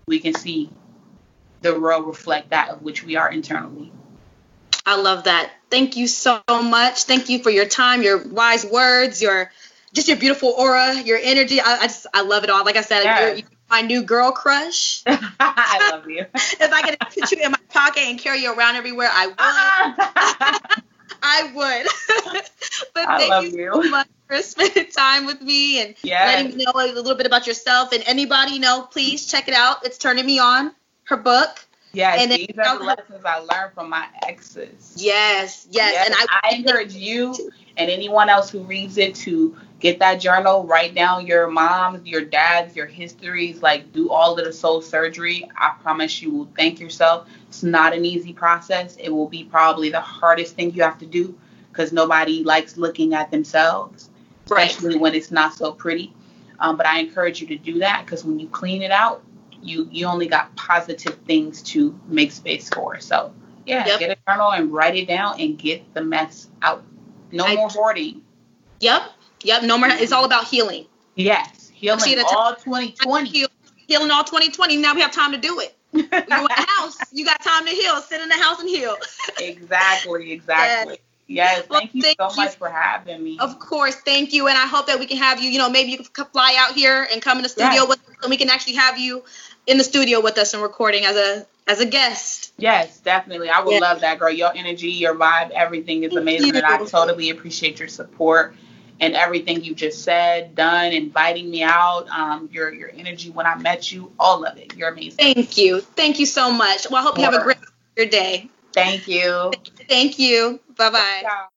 we can see the world reflect that of which we are internally. I love that. Thank you so much. Thank you for your time, your wise words, your just your beautiful aura, your energy. I, I just I love it all. Like I said, Yes. my new girl crush. I love you. if I could put you in my pocket and carry you around everywhere, I would. I would. but I thank you. so much for spending time with me and Yes. letting me know a little bit about yourself. And anybody, you know, please check it out. It's Turning Me On, her book. Yes, And these are the lessons I learned from my exes. Yes, yes. And I, encourage you and anyone else who reads it to get that journal, write down your mom's, your dad's, your histories, like do all of the soul surgery. I promise you will thank yourself. It's not an easy process. It will be probably the hardest thing you have to do because nobody likes looking at themselves, Right. especially when it's not so pretty. Um, but I encourage you to do that because when you clean it out, you you only got positive things to make space for. So yeah, Yep. get a journal and write it down and get the mess out. No I- more hoarding. Yep, yep. No more. It's all about healing. Yes, healing See, all 2020. Heal, healing all 2020. Now we have time to do it. You're in the house. You got time to heal. Sit in the house and heal. exactly, exactly. Yes, Well, thank you thank so you. much for having me. Of course, thank you, and I hope that we can have you. You know, maybe you can fly out here and come in the studio Yes. with us, and we can actually have you in the studio with us and recording as a as a guest. Yes, definitely. I would Yeah. love that, girl. Your energy, your vibe, everything is amazing. And I totally appreciate your support and everything you just said, done, inviting me out, um, your your energy when I met you, all of it. You're amazing. Thank you, thank you so much. Well, I hope you have a great your day. Thank you. Thank you. Bye bye. Ciao.